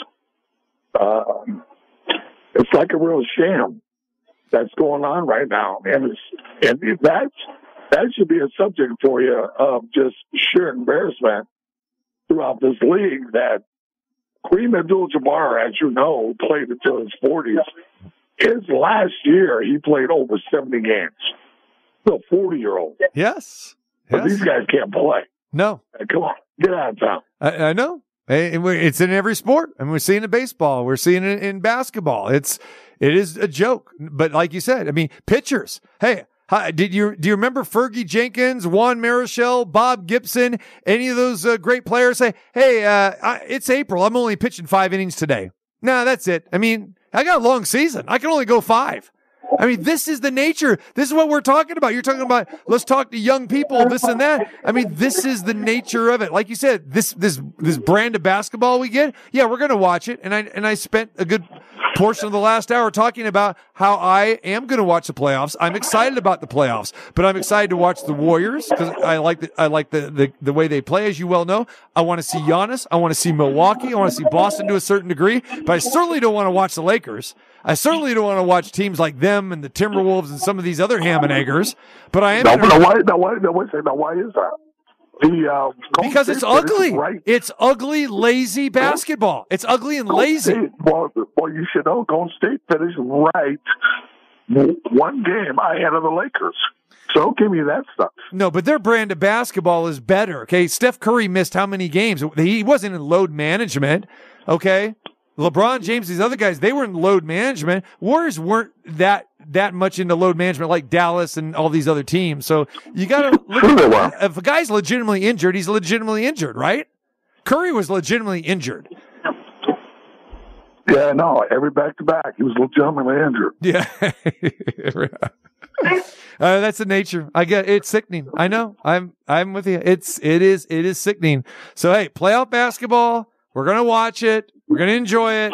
um, it's like a real sham that's going on right now, and it's and that's that should be a subject for you of just sheer embarrassment throughout this league that Kareem Abdul-Jabbar, as you know, played until his 40s. His last year, he played over 70 games. Still 40 year old. Yes. But Yes. these guys can't play. No. Come on, get out of town. I, I know. And It's in every sport. I mean, we're seeing it in baseball. We're seeing it in basketball. It's it is a joke. But like you said, I mean, pitchers. Hey, hi, did you do you remember Fergie Jenkins, Juan Marichal, Bob Gibson, any of those uh, great players? Say, hey, uh, I, it's April. I'm only pitching five innings today. No, that's it. I mean, I got a long season. I can only go five. I mean, this is the nature. This is what we're talking about. You're talking about let's talk to young people, this and that. I mean, this is the nature of it. Like you said, this this this brand of basketball we get. Yeah, we're gonna watch it. And I and I spent a good portion of the last hour talking about how I am gonna watch the playoffs. I'm excited about the playoffs, but I'm excited to watch the Warriors because I like the I like the, the the way they play, as you well know. I want to see Giannis. I want to see Milwaukee. I want to see Boston to a certain degree, but I certainly don't want to watch the Lakers. I certainly don't want to watch teams like them and the Timberwolves and some of these other ham and eggers. But I am Now, now, why, now, why, now, second. Now, why is that? The, uh, because it's ugly. Right. It's ugly, lazy basketball. It's ugly and Golden lazy. State, well, well, you should know Golden State finished right one game ahead of the Lakers. So give me that stuff. No, but their brand of basketball is better. Okay, Steph Curry missed how many games? He wasn't in load management. Okay, LeBron James, these other guys, they were in load management. Warriors weren't that that much into load management like Dallas and all these other teams. So you got to look. Were. If a guy's legitimately injured, he's legitimately injured, right? Curry was legitimately injured. Yeah, no, every back to back, he was legitimately injured. Yeah. Uh, that's the nature. I get it's sickening. I know. I'm I'm with you. It's it is it is sickening. So hey, playoff basketball. We're gonna watch it. We're gonna enjoy it,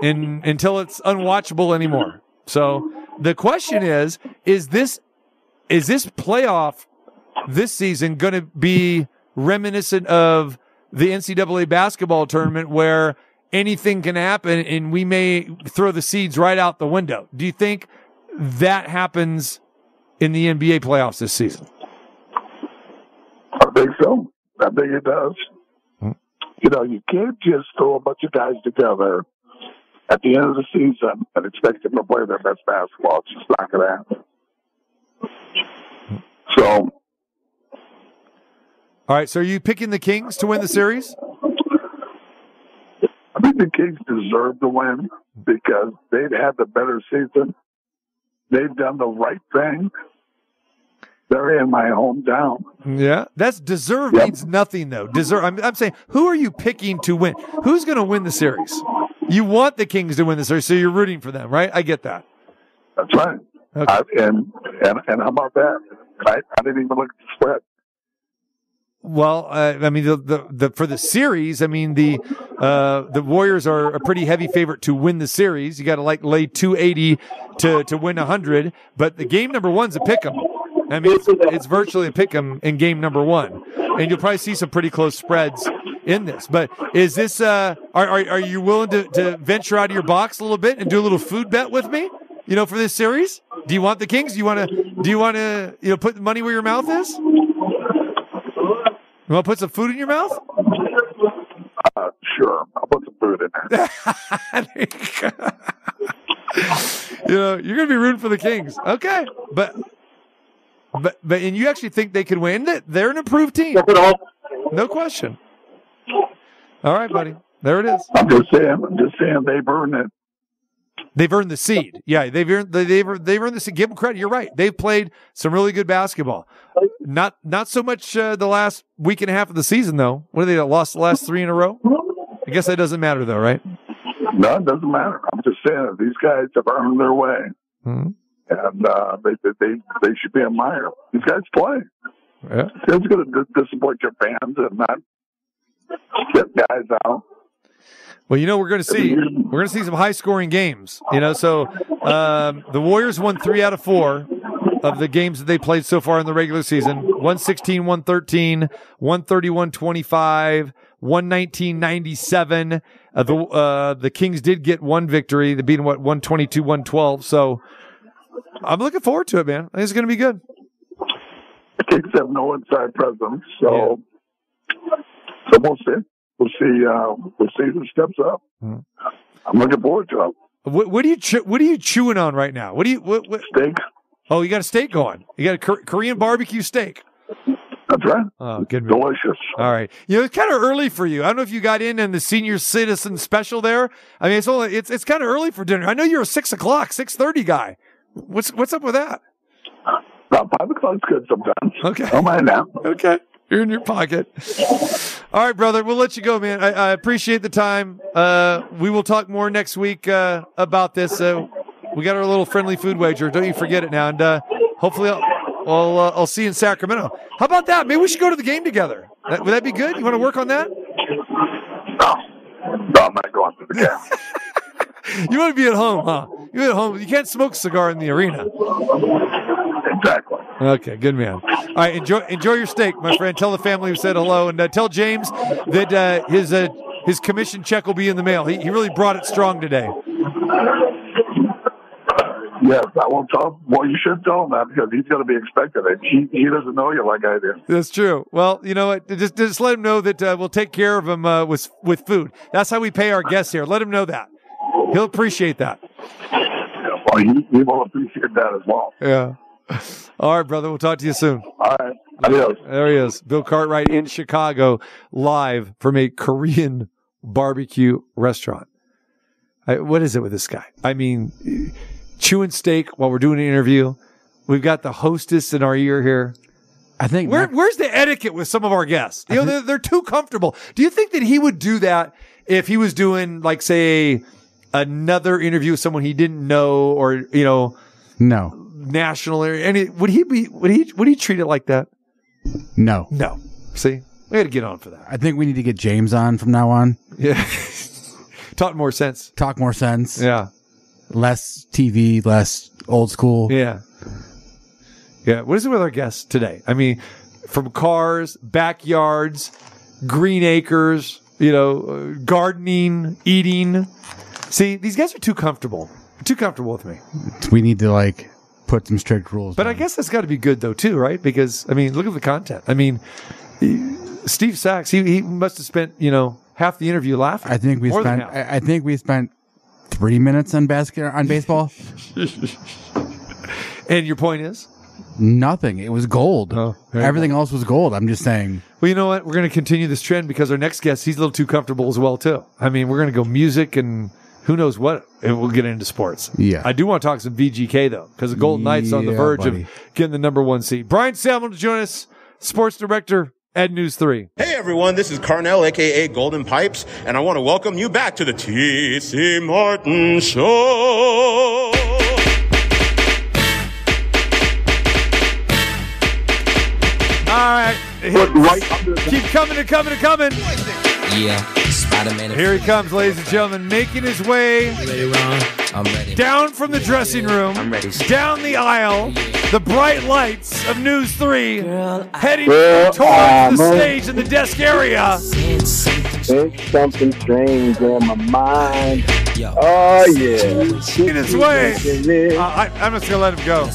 in, until it's unwatchable anymore. So the question is: Is this is this playoff this season going to be reminiscent of the NCAA basketball tournament where anything can happen and we may throw the seeds right out the window? Do you think that happens in the NBA playoffs this season? I think so. I think it does. You know, you can't just throw a bunch of guys together at the end of the season and expect them to play their best basketball. It's just not going to happen. So All right, so are you picking the Kings to win the series? I think the Kings deserve to win because they've had the better season. They've done the right thing. They're in my hometown. Yeah, that's deserve means nothing though. Deserve. I'm, I'm saying, who are you picking to win? Who's going to win the series? You want the Kings to win the series, so you're rooting for them, right? I get that. That's right. I, and and and how about that? I, I didn't even look at the spread. Well, uh, I mean, the, the the for the series, I mean the uh, the Warriors are a pretty heavy favorite to win the series. You got to like lay two eighty to to win hundred, but the game number one's a pick 'em. I mean, it's, it's virtually a pick 'em in game number one, and you'll probably see some pretty close spreads in this. But is this uh, are, are are you willing to to venture out of your box a little bit and do a little food bet with me? You know, for this series, do you want the Kings? Do you want to? Do you want to? You know, put the money where your mouth is. You want to put some food in your mouth? Uh, sure, I'll put some food in there. you know, you're going to be rooting for the Kings. Okay. But, but, but, and you actually think they could win? That They're an improved team. No question. All right, buddy. There it is. I'm just saying. I'm just saying they've earned it. They've earned the seed. Yeah, they've earned they- they've they've earned the seed. Give them credit. You're right. They've played some really good basketball. Not not so much uh, the last week and a half of the season though. What are they lost the last three in a row? I guess that doesn't matter though, right? No, it doesn't matter. I'm just saying these guys have earned their way, Mhm. And uh, they, they they should be admired. These guys play. Yeah. It's going to disappoint your fans and not get guys out. Well, you know, we're going to see we're going to see some high scoring games. You know, so um, the Warriors won three out of four of the games that they played so far in the regular season 116, 113, 131, 25, 119, 97. Uh, the, uh, the Kings did get one victory. They beat them, what, 122, 112. So I'm looking forward to it, man. I think it's going to be good. The Kings have no inside presence, so so we'll see. We'll see. Uh, we'll see who steps up. Hmm. I'm looking forward to it. What, what are you chew- What are you chewing on right now? What do you what, what? steak? Oh, you got a steak going. You got a Kor- Korean barbecue steak. That's right. Oh, good. Delicious. All right. You know, it's kind of early for you. I don't know if you got in on the senior citizen special there. I mean, it's only it's it's kind of early for dinner. I know you're a six o'clock, six thirty guy. What's what's up with that? About five o'clock's good sometimes. Okay. Don't mind that. Okay. You're in your pocket. All right, brother. We'll let you go, man. I, I appreciate the time. Uh, we will talk more next week uh, about this. Uh, we got our little friendly food wager. Don't you forget it now. And uh, hopefully, I'll I'll, uh, I'll see you in Sacramento. How about that? Maybe we should go to the game together. That, would that be good? You want to work on that? No, I'm not going to the game. You want to be at home, huh? You at home. You can't smoke a cigar in the arena. Exactly. Okay, good man. All right, enjoy enjoy your steak, my friend. Tell the family we said hello, and uh, tell James that uh, his uh, his commission check will be in the mail. He, he really brought it strong today. Yes, I will tell. Him. Well, you should tell him that because he's going to be expecting it. He he doesn't know you like I do. That's true. Well, you know what? Just just let him know that uh, we'll take care of him uh, with with food. That's how we pay our guests here. Let him know that. He'll appreciate that. Well, he, he will appreciate that as well. Yeah. All right, brother. We'll talk to you soon. All right. Adios. There he is, Bill Cartwright in Chicago, live from a Korean barbecue restaurant. I, what is it with this guy? I mean, chewing steak while we're doing an interview. We've got the hostess in our ear here. I think Where, where's the etiquette with some of our guests? You know, they're, they're too comfortable. Do you think that he would do that if he was doing, like, say, another interview with someone he didn't know, or you know, no, national or any? Would he be? Would he? Would he treat it like that? no, No. See, we got to get on for that. I think we need to get James on from now on. Yeah. Talk more sense. Talk more sense. Yeah. Less TV, less old school. Yeah. Yeah. What is it with our guests today? I mean, from cars, backyards, green acres, you know, uh, gardening, eating. See, these guys are too comfortable. Too comfortable with me. We need to like put some strict rules. But I guess that's got to be good though too, right? Because I mean, look at the content. I mean, Steve Sax, he, he must have spent you know half the interview laughing. I think we More spent. I I think we spent three minutes on basket on baseball. And your point is? Nothing. It was gold. Oh, Everything else was gold. I'm just saying. Well, you know what? We're going to continue this trend because our next guest, he's a little too comfortable as well, too. I mean, we're going to go music and who knows what, and we'll get into sports. Yeah. I do want to talk some VGK, though, because the Golden Knights on the verge buddy. of getting the number one seed. Bryan Salmond to join us, sports director at News 3. Hey everyone, this is Carnell, aka Golden Pipes, and I want to welcome you back to the TC Martin Show. All right. Keep coming and coming and coming. Yeah, Spider Man. Here he comes, ladies and gentlemen, making his way Ready, Ron? I'm ready. down from the dressing room, I'm ready. down the aisle, the bright lights of News 3, heading Girl, towards I'm the a- stage in the desk area. There's something strange on my mind. Oh yeah. In his way. Uh, I, I'm just going to let him go.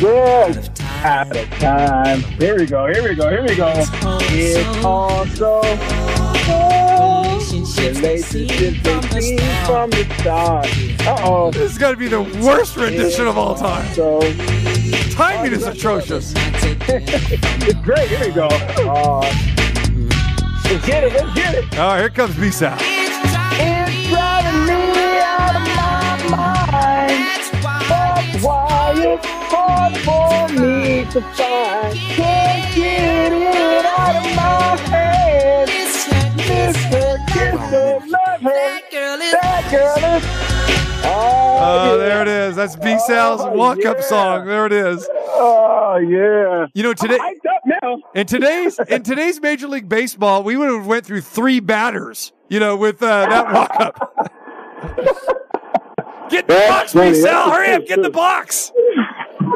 Good. Out of time. Here we go. Here we go. Here we go. It's also relationships they see from the start. Uh oh. This is going to be the worst rendition of all time. So Timing is atrocious. it's great. Here we go. Uh, let's get it. Let's get it. Oh, here comes B-Sal. It's driving me out of my mind. That's why it's hard for me to find. Oh, there it is. That's B-Sal's walk-up song. There it is. Oh yeah. You know today. I'm hyped up now. In today's in today's Major League Baseball, we would have went through three batters. You know, with uh, that walk up. get the box, funny. Sal. Hurry up, get the box.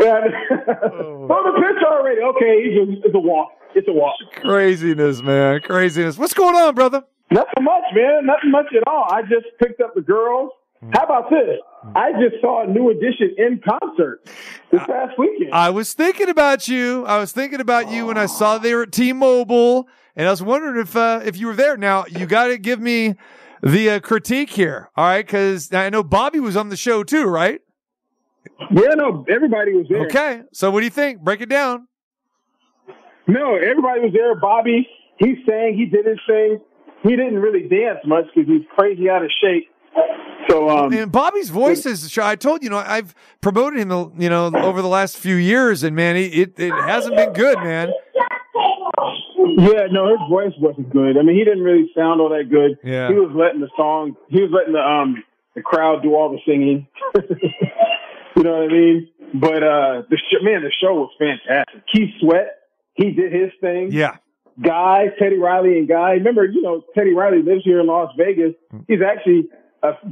Yeah. oh, the pitch already. Okay, it's a, it's a walk. It's a walk. Craziness, man. Craziness. What's going on, brother? Nothing much, man. Nothing much at all. I just picked up the girls. How about this? I just saw a New Edition in concert this past weekend. I was thinking about you. I was thinking about you when I saw they were at T-Mobile, and I was wondering if uh, if you were there. Now you got to give me the uh, critique here, all right? Because I know Bobby was on the show too, right? Yeah, no, everybody was there. Okay, so what do you think? Break it down. No, everybody was there. Bobby, he sang, he did his thing. He didn't really dance much because he's crazy out of shape. So, um, and Bobby's voice is. I told you, know, I've promoted him, you know, over the last few years, and man, it it hasn't been good, man. Yeah, no, his voice wasn't good. I mean, he didn't really sound all that good. Yeah. He was letting the song, he was letting the um the crowd do all the singing. you know what I mean? But uh the sh- man, the show was fantastic. Keith Sweat, he did his thing. Yeah. Guy, Teddy Riley, and Guy. Remember, you know, Teddy Riley lives here in Las Vegas. He's actually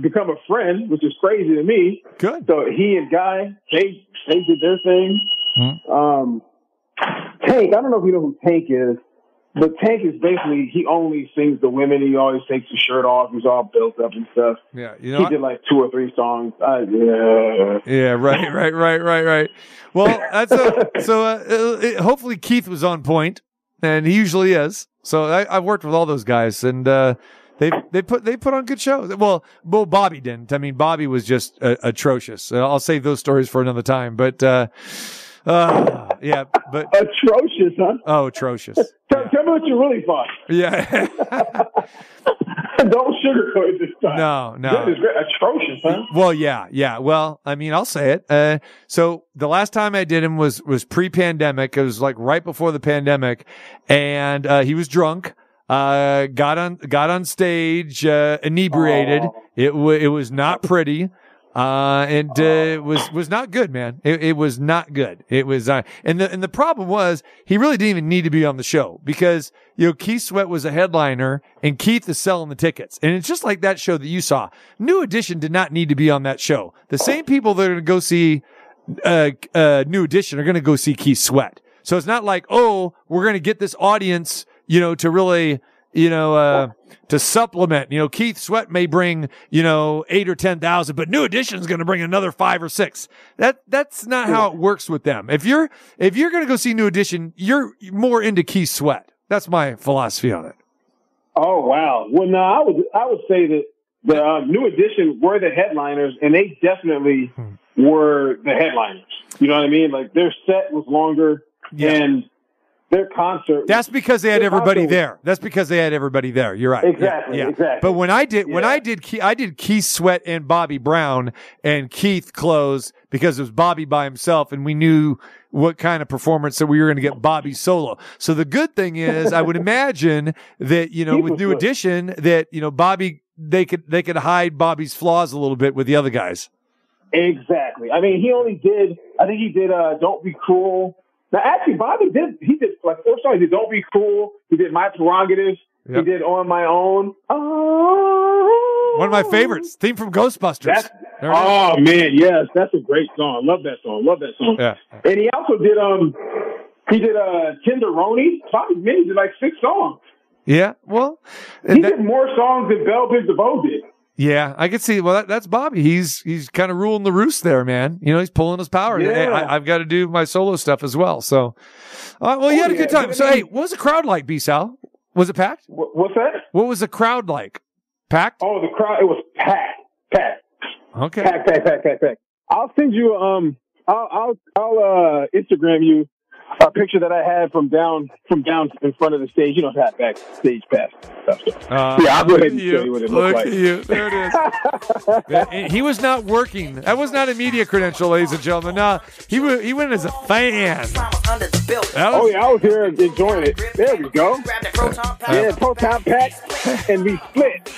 become a friend, which is crazy to me. Good. So he and Guy, they they did their thing. Um, Tank, I don't know if you know who Tank is, but Tank is basically he only sings the women. He always takes his shirt off. He's all built up and stuff. Yeah, you know. he did like two or three songs. I, yeah. Yeah, right, right, right, right, right. Well, that's a, so. Uh, it, hopefully, Keith was on point, and he usually is. So I, I've worked with all those guys, and uh, they they put they put on good shows. Well, well, Bobby didn't. I mean, Bobby was just uh, atrocious. Uh, I'll save those stories for another time. But uh, uh, yeah, but atrocious, huh? Oh, atrocious. Tell, tell me what you really thought. Yeah. Don't sugarcoat this time. No, no. This is great. atrocious, huh? Well, yeah, yeah. Well, I mean, I'll say it. Uh, so the last time I did him was was pre-pandemic. It was like right before the pandemic, and uh, he was drunk. Uh, got on got on stage, uh, inebriated. It w- it was not pretty. Uh, and uh, it was was not good, man. It, it was not good. It was, uh, and the and the problem was he really didn't even need to be on the show because you know Keith Sweat was a headliner and Keith is selling the tickets, and it's just like that show that you saw. New Edition did not need to be on that show. The same people that are going to go see uh, uh, New Edition are going to go see Keith Sweat. So it's not like oh we're going to get this audience, you know, to really you know, uh, to supplement, you know, Keith Sweat may bring, you know, eight or 10,000, but New Edition is going to bring another five or six. That, that's not how it works with them. If you're, if you're going to go see New Edition, you're more into Keith Sweat. That's my philosophy on it. Oh wow. Well, no, I would I would say that the uh, New Edition were the headliners, and they definitely were the headliners. You know what I mean? Like their set was longer, and their concert. That's because they had everybody there. That's because they had everybody there. You're right. Exactly, Yeah, exactly. But when I did, when I did, I did Keith Sweat and Bobby Brown, and Keith closed because it was Bobby by himself, and we knew what kind of performance that we were going to get Bobby solo. So the good thing is, I would imagine that you know with New good. Edition, that you know Bobby, they could they could hide Bobby's flaws a little bit with the other guys. Exactly. I mean, he only did. I think he did. uh Don't be cruel. Now, actually, Bobby did. He did like four songs. He did Don't be cruel. He did My Prerogatives. Yep. He did On My Own. Oh, One of my favorites, theme from Ghostbusters. It is. oh man, yes, that's a great song. Love that song. Love that song. Yeah. And he also did um he did uh Tenderoni. Bobby Minnie did like six songs. Yeah. Well, He did more songs than Bell Biv DeVoe did. Yeah, I could see. Well, that, that's Bobby. He's he's kind of ruling the roost there, man. You know, he's pulling his power. Yeah. I, I've got to do my solo stuff as well. So, uh, well, you Oh, had a good yeah. time. So, hey, what was the crowd like, B Sal? Was it packed? What, what's that? What was the crowd like? Packed? Oh, the crowd it was packed. Packed. Okay. Pack, pack, pack, pack, pack. I'll send you um I'll I'll I'll uh Instagram you a picture that I had from down from down in front of the stage. You don't have backstage pass Uh, yeah, I'll go ahead and show you what it Look looked at like. you. There it is. He was not working. That was not a media credential, ladies and gentlemen. No, he wa- he went as a fan. That Oh was- yeah, I was here enjoying it. There we go. Yeah, proton pack, and we split.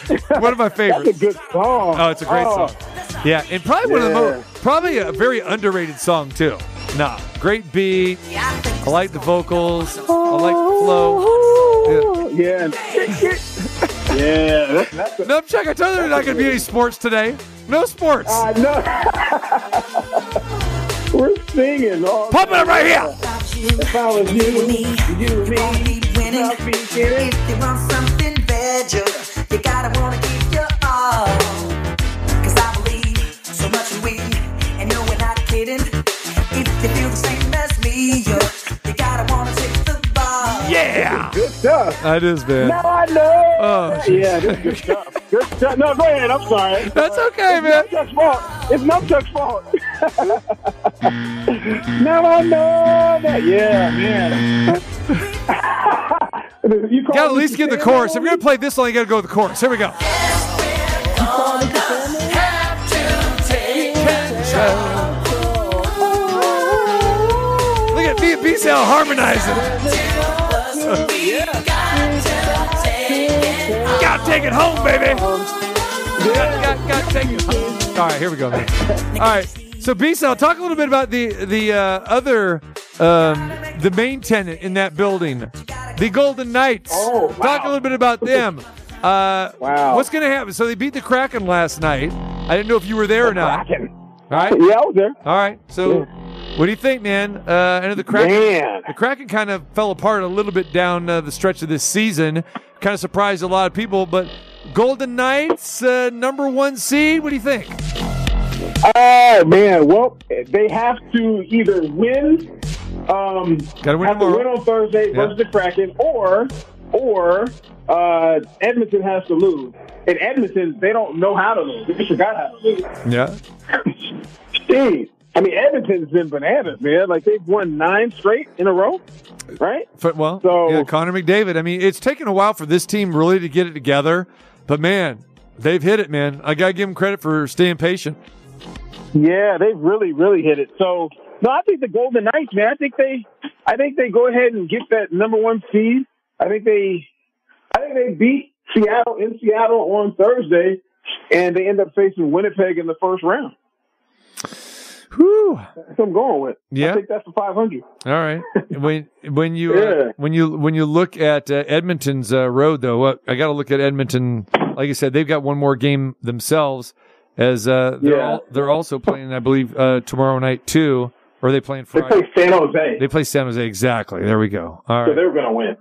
One of my favorites. That's a good song. Oh, it's a great Oh. song. Yeah, and probably one of the most, probably a very underrated song too. Nah, great beat. I like the vocals. I like the flow. Yeah. Yeah, that's, that's a, No, Chuck, I told you there's not going to be any sports today. No sports. I know. We're singing. Oh, all Pump it up right here. If I was you, you and me, not me kidding. If you want something better, you gotta wanna give your all. Stuff. That is, man. Now I know. Oh, yeah, this good stuff. Good stuff. No, go ahead. I'm sorry. That's okay, man. It's Numchuck's fault. It's Numchuck's fault. now I know that. Yeah, man. you You got to at least get the chorus. If you're going to play this song, you got to go with the chorus. Here we go. Look at B, B Sal harmonizing. Gotta take it home, baby. Got, got, got to take it home. All right, here we go, man. All right. So B Sal, talk a little bit about the the uh, other um, the main tenant in that building, the Golden Knights. Oh, Talk a little bit about them. Uh, Wow. What's going to happen? So they beat the Kraken last night. I didn't know if you were there or not. Kraken. All right. Yeah, I was there. All right. So, what do you think, man? Uh, I know the Kraken. Man. The Kraken kind of fell apart a little bit down uh, the stretch of this season. Kind of surprised a lot of people, but Golden Knights, uh, number one seed. What do you think? Oh man, well they have to either win, um, Gotta win have to win on Thursday Yeah. versus the Kraken, or or uh, Edmonton has to lose. In Edmonton, they don't know how to lose. They forgot how to lose. Yeah. Jeez. I mean, Edmonton's been bananas, man. Like they've won nine straight in a row, right? But, well, So- yeah, Connor McDavid. I mean, it's taken a while for this team really to get it together, but man, they've hit it, man. I gotta give them credit for staying patient. Yeah, they've really, really hit it. So no, I think the Golden Knights, man. I think they, I think they go ahead and get that number one seed. I think they, I think they beat Seattle in Seattle on Thursday, and they end up facing Winnipeg in the first round. Whew. That's what I'm going with. Yeah. I think that's the 500. All right. when when you uh, when you when you look at uh, Edmonton's uh, road, though, uh, I got to look at Edmonton. Like I said, they've got one more game themselves, as uh, they're Yeah. all, they're also playing, I believe, uh, tomorrow night too. Or are they playing They play San Jose, They play San Jose. Exactly. There we go. All so they're going to win.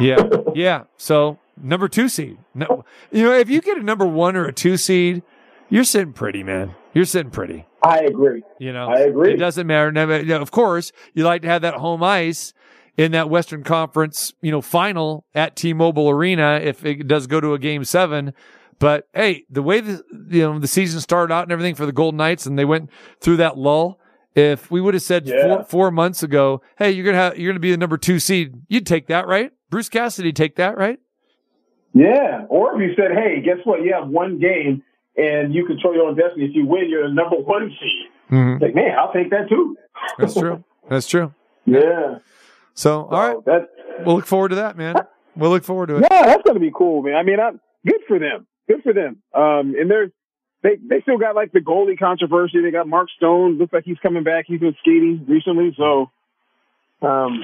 Yeah. Yeah. So number two seed. No, you know, if you get a number one or a two seed, you're sitting pretty, man. You're sitting pretty. I agree. You know, I agree. It doesn't matter. Now, of course, you like to have that home ice in that Western Conference, you know, final at T-Mobile Arena if it does go to a game seven. But hey, the way the you know the season started out and everything for the Golden Knights, and they went through that lull. If we would have said Yeah. four, four months ago, hey, you're gonna have you're gonna be the number two seed, you'd take that, right? Bruce Cassidy take that, right? Yeah. Or if you said, hey, guess what? You have one game and you control your own destiny. If you win, you're the number one seed. Mm-hmm. Like, man, I'll take that too. That's true. That's true. Yeah. So, all right, That, we'll look forward to that, man. We'll look forward to it. yeah, that's going to be cool, man. I mean, I'm good for them. Good for them. Um, and they're, they, they still got like the goalie controversy. They got Mark Stone. Looks like he's coming back. He's been skating recently. So, um,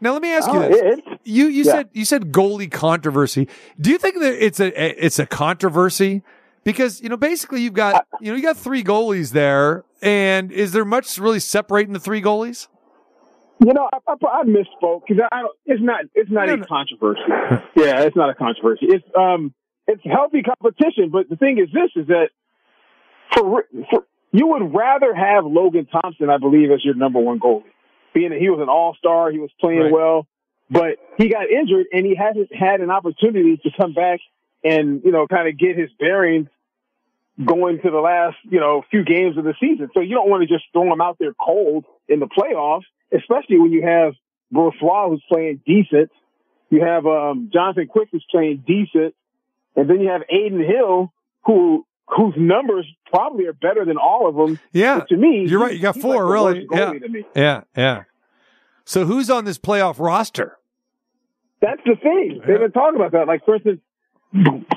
Now let me ask you Oh, this: it- you you yeah. said you said goalie controversy. Do you think that it's a it's a controversy? Because you know, basically, you've got you know you got three goalies there, and is there much really separating the three goalies? You know, I, I, I misspoke because I, I don't. It's not. It's not a controversy. yeah, it's not a controversy. It's um, it's healthy competition. But the thing is, this is that for, for you would rather have Logan Thompson, I believe, as your number one goalie, being that he was an All Star, he was playing Right. well, but he got injured and he hasn't had an opportunity to come back and you know kind of get his bearings going to the last, you know, few games of the season. So you don't want to just throw him out there cold in the playoffs, especially when you have Brossoit who's playing decent. You have um, Jonathan Quick who's playing decent, and then you have Adin Hill who whose numbers probably are better than all of them. Yeah, But to me, you're right. You got four, like really. Yeah, goalie to me. yeah, yeah. So who's on this playoff roster? That's the thing. They've been talking about that. Like, for instance,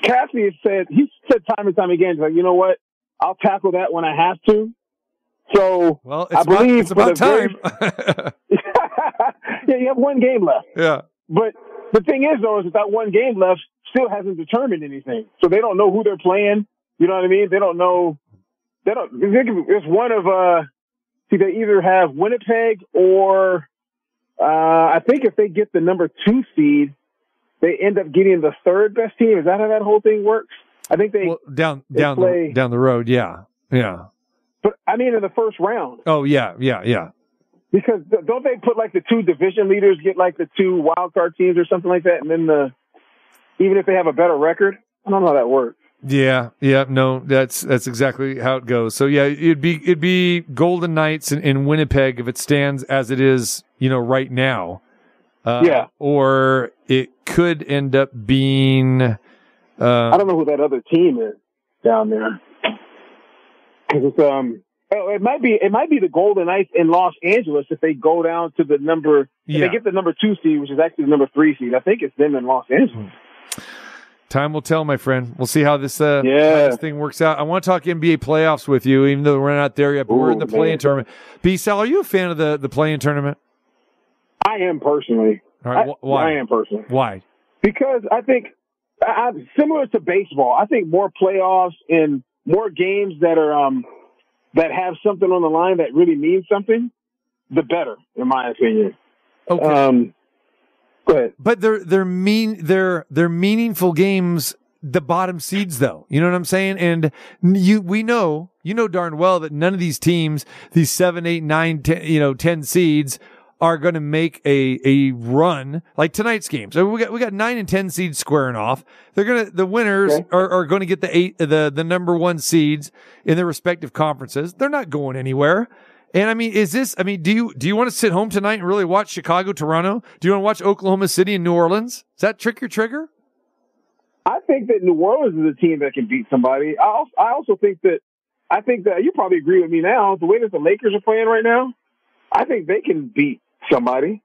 Cassidy has said, he said time and time again, like, you know what? I'll tackle that when I have to. So, Well, it's I about, believe it's for about the very- yeah, you have one game left. yeah, But the thing is, though, is that that one game left still hasn't determined anything. So they don't know who they're playing. You know what I mean? They don't know. They don't. It's one of uh. See, they either have Winnipeg or uh, I think if they get the number two seed, they end up getting the third best team. Is that how that whole thing works? I think they. down They down play- the, down the road. Yeah, yeah. but I mean, in the first round, Oh yeah, yeah, yeah. because don't they put like the two division leaders get like the two wild card teams or something like that, and then the even if they have a better record, I don't know how that works. Yeah, yeah, no, that's that's exactly how it goes. So yeah, it'd be it'd be Golden Knights in, in Winnipeg if it stands as it is, you know, right now. Uh, Yeah. Or it could end up being. Uh, I don't know who that other team is down there. 'Cause it's um, oh, it might be it might be the Golden Knights in Los Angeles if they go down to the number. If Yeah. they get the number two seed, which is actually the number three seed. I think it's them in Los Angeles. Time will tell, my friend. We'll see how this uh, Yeah. how this thing works out. I want to talk NBA playoffs with you, even though we're not there yet. But we're in Ooh, the play-in tournament. B Sal, are you a fan of the the play-in tournament? I am personally. All right, wh- why? I am personally Why? because I think I, similar to baseball. I think more playoffs and more games that are um that have something on the line that really means something, the better, in my opinion. Okay. Um, go ahead. But they're they're mean they're they're meaningful games. The bottom seeds, though, you know what I'm saying, and you we know you know darn well that none of these teams, these seven, eight, nine, ten, you know, ten seeds, are going to make a a run like tonight's game. So we got we got nine and ten seeds squaring off. They're gonna the winners Okay. are, are going to get the eight the the number one seeds in their respective conferences. They're not going anywhere. And I mean, is this? I mean, do you do you want to sit home tonight and really watch Chicago, Toronto? Do you want to watch Oklahoma City and New Orleans? Does that trick your trigger? I think that New Orleans is a team that can beat somebody. I also, I also think that I think that you probably agree with me now. The way that the Lakers are playing right now, I think they can beat somebody.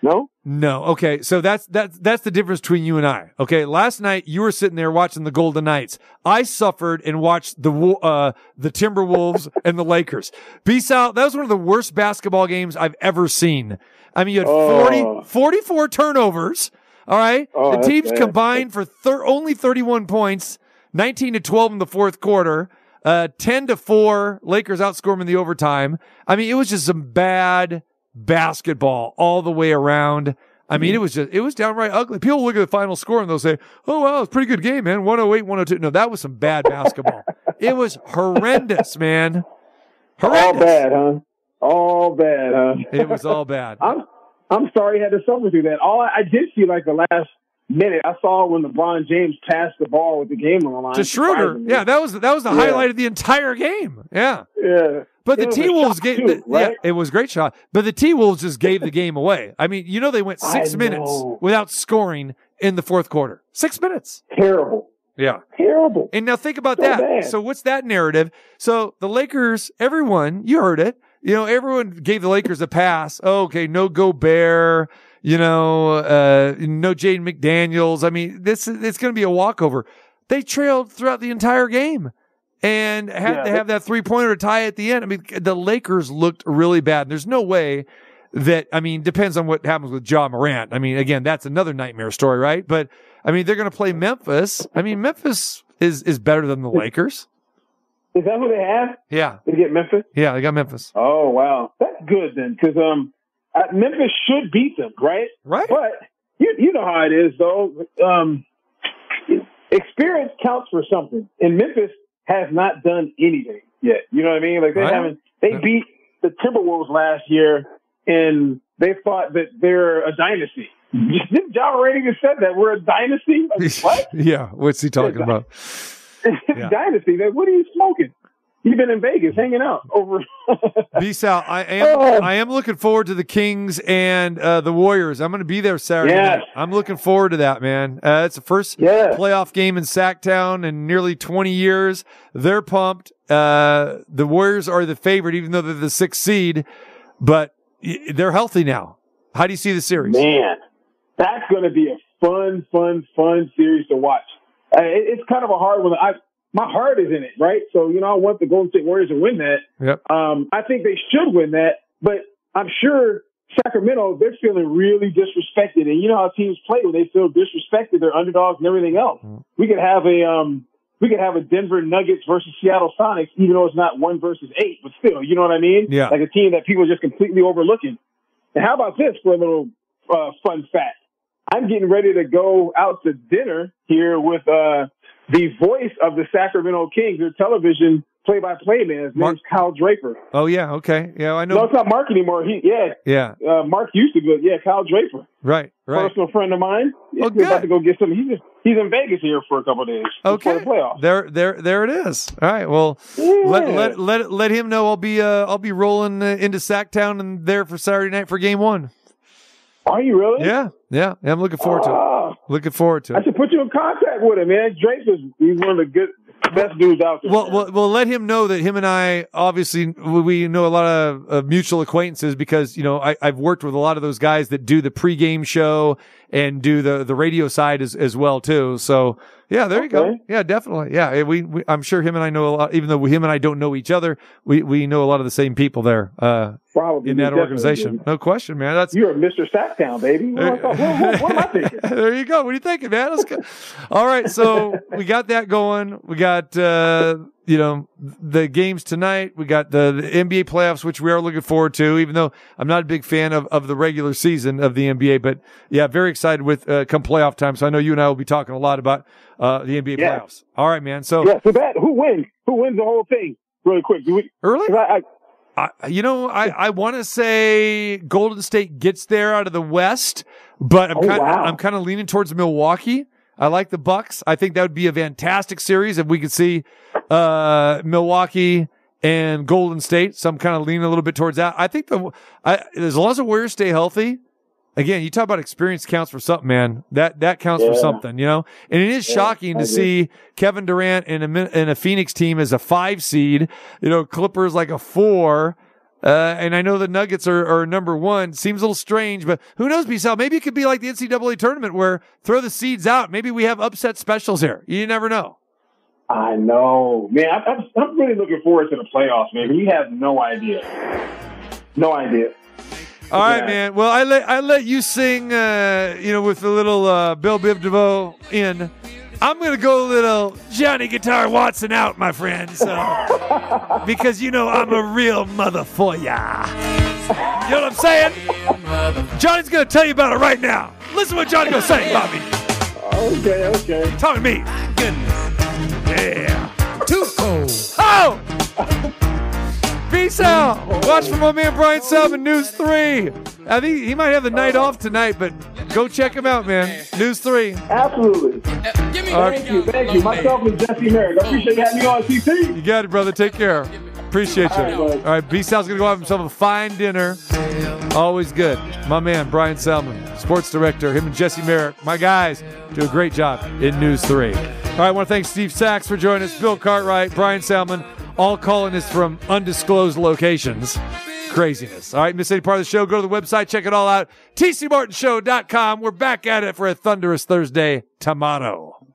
No, No. Okay. So that's that's that's the difference between you and I. Okay. Last night you were sitting there watching the Golden Knights. I suffered and watched the uh the Timberwolves and the Lakers. Peace out. That was one of the worst basketball games I've ever seen. I mean, you had 40, Oh. 44 turnovers. All right. Oh, the teams bad. combined for thir- only 31 points, 19 to 12 in the fourth quarter. Uh, 10 to 4, Lakers outscore them in the overtime. I mean, it was just some bad basketball all the way around. I mean, it mm-hmm. was just, it was downright ugly. People look at the final score and they'll say, oh, wow, it's a pretty good game, man. 108, 102. No, that was some bad basketball. it was horrendous, man. all Horrendous. bad, huh? All bad, huh? It was all bad. I'm I'm sorry you had to suffer through that. All I, I did see like the last minute. I saw when LeBron James passed the ball with the game on the line. To Schroeder, yeah, that was that was the Yeah. highlight of the entire game. Yeah, Yeah. But It the T Wolves gave, too, right? yeah, it was a great shot. But the T Wolves just gave the game away. I mean, you know, they went six minutes without scoring in the fourth quarter. Six minutes. Terrible. Yeah. Terrible. And now think about So that. bad. So what's that narrative? So the Lakers, everyone, you heard it. You know, everyone gave the Lakers a pass. Oh, okay, no Gobert. You know, uh, no Jaden McDaniels. I mean, this is it's going to be a walkover. They trailed throughout the entire game and had Yeah, to have that three pointer to tie at the end. I mean, the Lakers looked really bad. There's no way that I mean, depends on what happens with Ja Morant. I mean, again, that's another nightmare story, right? But I mean, they're going to play Memphis. I mean, Memphis is is better than the Lakers. Is that who they have? Yeah, They get Memphis. yeah, they got Memphis. Oh wow, that's good then, because um, Memphis should beat them, right? Right. But you you know how it is though. Um, experience counts for something, and Memphis has not done anything yet. You know what I mean? Like they Right. haven't. They beat the Timberwolves last year, and they thought that they're a dynasty. Didn't John Rainey just said that we're a dynasty? Like, what? yeah, what's he talking about? Yeah. dynasty? Like, what are you smoking? You've been in Vegas hanging out over. B Sal, I am I am looking forward to the Kings and uh, the Warriors. I'm going to be there Saturday Yes. night. I'm looking forward to that, man. Uh, it's the first Yes. playoff game in Sacktown in nearly 20 years. They're pumped. Uh, the Warriors are the favorite, even though they're the sixth seed, but they're healthy now. How do you see the series? Man, that's going to be a fun, fun, fun series to watch. Uh, it, it's kind of a hard one. I my heart is in it, right? So you know, I want the Golden State Warriors to win that. Yep. Um, I think they should win that, but I'm sure Sacramento they're feeling really disrespected, and you know how teams play when they feel disrespected, they're underdogs and everything else. We could have a um, we could have a Denver Nuggets versus Seattle Sonics, even though it's not one versus eight, but still, you know what I mean? Yeah. Like a team that people are just completely overlooking. And how about this for a little uh, fun fact? I'm getting ready to go out to dinner here with uh, the voice of the Sacramento Kings, their television play-by-play man. His Mark- name's Kyle Draper. Oh yeah, okay, yeah, I know. No, it's not Mark anymore. He, yeah, Yeah, uh, Mark used to go. Yeah, Kyle Draper, right, right. personal friend of mine. Yeah, Oh, he's about to go get some. He's he's in Vegas here for a couple of days. Okay, the playoffs. there, there, there it is. All right, well, let let let let him know. I'll be uh, I'll be rolling uh, into Sacktown and there for Saturday night for Game One. Are you really? Yeah, yeah, yeah I'm looking forward to it. Looking forward to it. I should put you in contact with him, man. Drake is he's one of the good best dudes out there. Well, well, well, let him know that him and I obviously we know a lot of, of mutual acquaintances because you know I, I've worked with a lot of those guys that do the pregame show and do the the radio side as as well too. So yeah, there you go. Yeah, definitely. Yeah, we, we I'm sure him and I know a lot. Even though him and I don't know each other, we we know a lot of the same people there uh, Probably in that organization. do. No question, man. That's You're a Mr. Sacktown, baby. What, what- what- what am I thinking? there you go. What are you thinking, man? Let's go. All right, so we got that going. We got uh, you know the games tonight. We got the, the NBA playoffs, which we are looking forward to. Even though I'm not a big fan of, of the regular season of the NBA, but yeah, very excited with uh, come playoff time. So I know you and I will be talking a lot about uh, the NBA Yeah. playoffs. All right, man. So Yeah, so that who wins? Who wins the whole thing? Really quick. Do we, early. I, I, I, you know, I, I want to say Golden State gets there out of the West, but I'm Oh, kind wow. I'm kind of leaning towards Milwaukee. I like the Bucks. I think that would be a fantastic series if we could see uh, Milwaukee and Golden State. So I'm kind of leaning a little bit towards that. I think the I, as long as the Warriors stay healthy. Again, you talk about experience counts for something, man. That that counts for something, you know. And it is Yeah, shocking to see Kevin Durant in a a Phoenix team as a five seed. You know, Clippers like a four. Uh, and I know the Nuggets are, are number one. Seems a little strange, but who knows, B-Sal? Maybe it could be like the NCAA tournament where throw the seeds out. Maybe we have upset specials here. You never know. I know, man. I, I'm, I'm really looking forward to the playoffs, man. You have no idea. No idea. All right, Yeah. man. Well, I let I let you sing, uh, you know, with a little uh, Bell Biv DeVoe in. I'm gonna go a little Johnny Guitar Watson out, my friend. So because you know I'm a real mother for ya. You know what I'm saying? Johnny's gonna tell you about it right now. Listen what Johnny gonna say about me. Okay, okay. Talk to me. Yeah. Too cold. Oh! Peace out. Watch for my man Bryan Salmond, News 3. I think he might have the night off tonight, but go check him out, man. News three. Absolutely. Thank uh, you, thank you. Myself and Jesse Merrick. I appreciate you having me on TC. You got it, brother. Take care. Appreciate you. All right, All right, B Sal's gonna go have himself a fine dinner. Always good. My man, Bryan Salmond, sports director, him and Jesse Merrick, my guys, do a great job in News 3. All right, I want to thank Steve Sax for joining us, Bill Cartwright, Bryan Salmond, all calling us from undisclosed locations. Craziness. All right, miss any part of the show, go to the website, check it all out. TCMartinshow.com. We're back at it for a thunderous Thursday tomorrow.